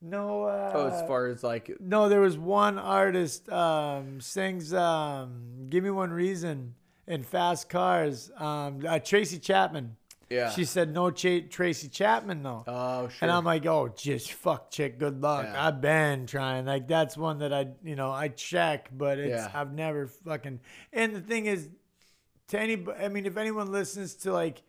No. Uh, Oh, as far as like, no, there was one artist um sings um "Give Me One Reason" in Fast Cars. Um, uh, Tracy Chapman. Yeah. She said no Ch- Tracy Chapman though. Oh, sure. And I'm like, oh, just fuck, chick. Good luck. Yeah. I've been trying. Like that's one that I, you know, I check, but it's Yeah. I've never fucking. And the thing is, to any, I mean, if anyone listens to like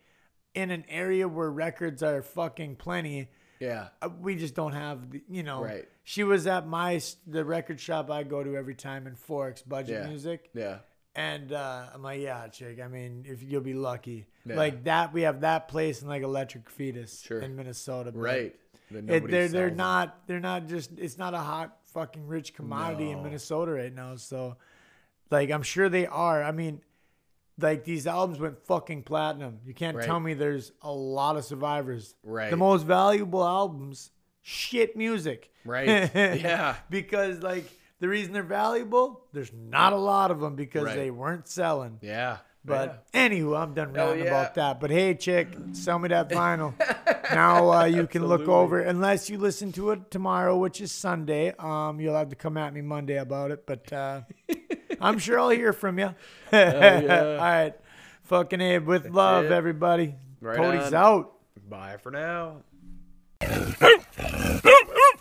in an area where records are fucking plenty, yeah. uh, we just don't have, the, you know. Right. She was at my the record shop I go to every time in Forks, Budget Yeah. Music. Yeah. And uh, I'm like, yeah, chick. I mean, if you'll be lucky, Yeah. like that, we have that place in like Electric Fetus Sure. in Minnesota. Right. It, they're they're them. not they're not just it's not a hot fucking rich commodity in Minnesota right now. So, like, I'm sure they are. I mean, like these albums went fucking platinum. You can't Right. tell me there's a lot of survivors. Right. The most valuable albums, shit music. Right. Yeah. because like the reason they're valuable, there's not a lot of them because Right. they weren't selling. Yeah. But anywho, I'm done Hell ranting yeah. about that. But hey, chick, sell me that vinyl. now uh, you can look Absolutely. over, unless you listen to it tomorrow, which is Sunday. Um, you'll have to come at me Monday about it, but uh, I'm sure I'll hear from you. yeah. All right, fucking Abe, with love, it. everybody. Right Cody's on. out. Bye for now.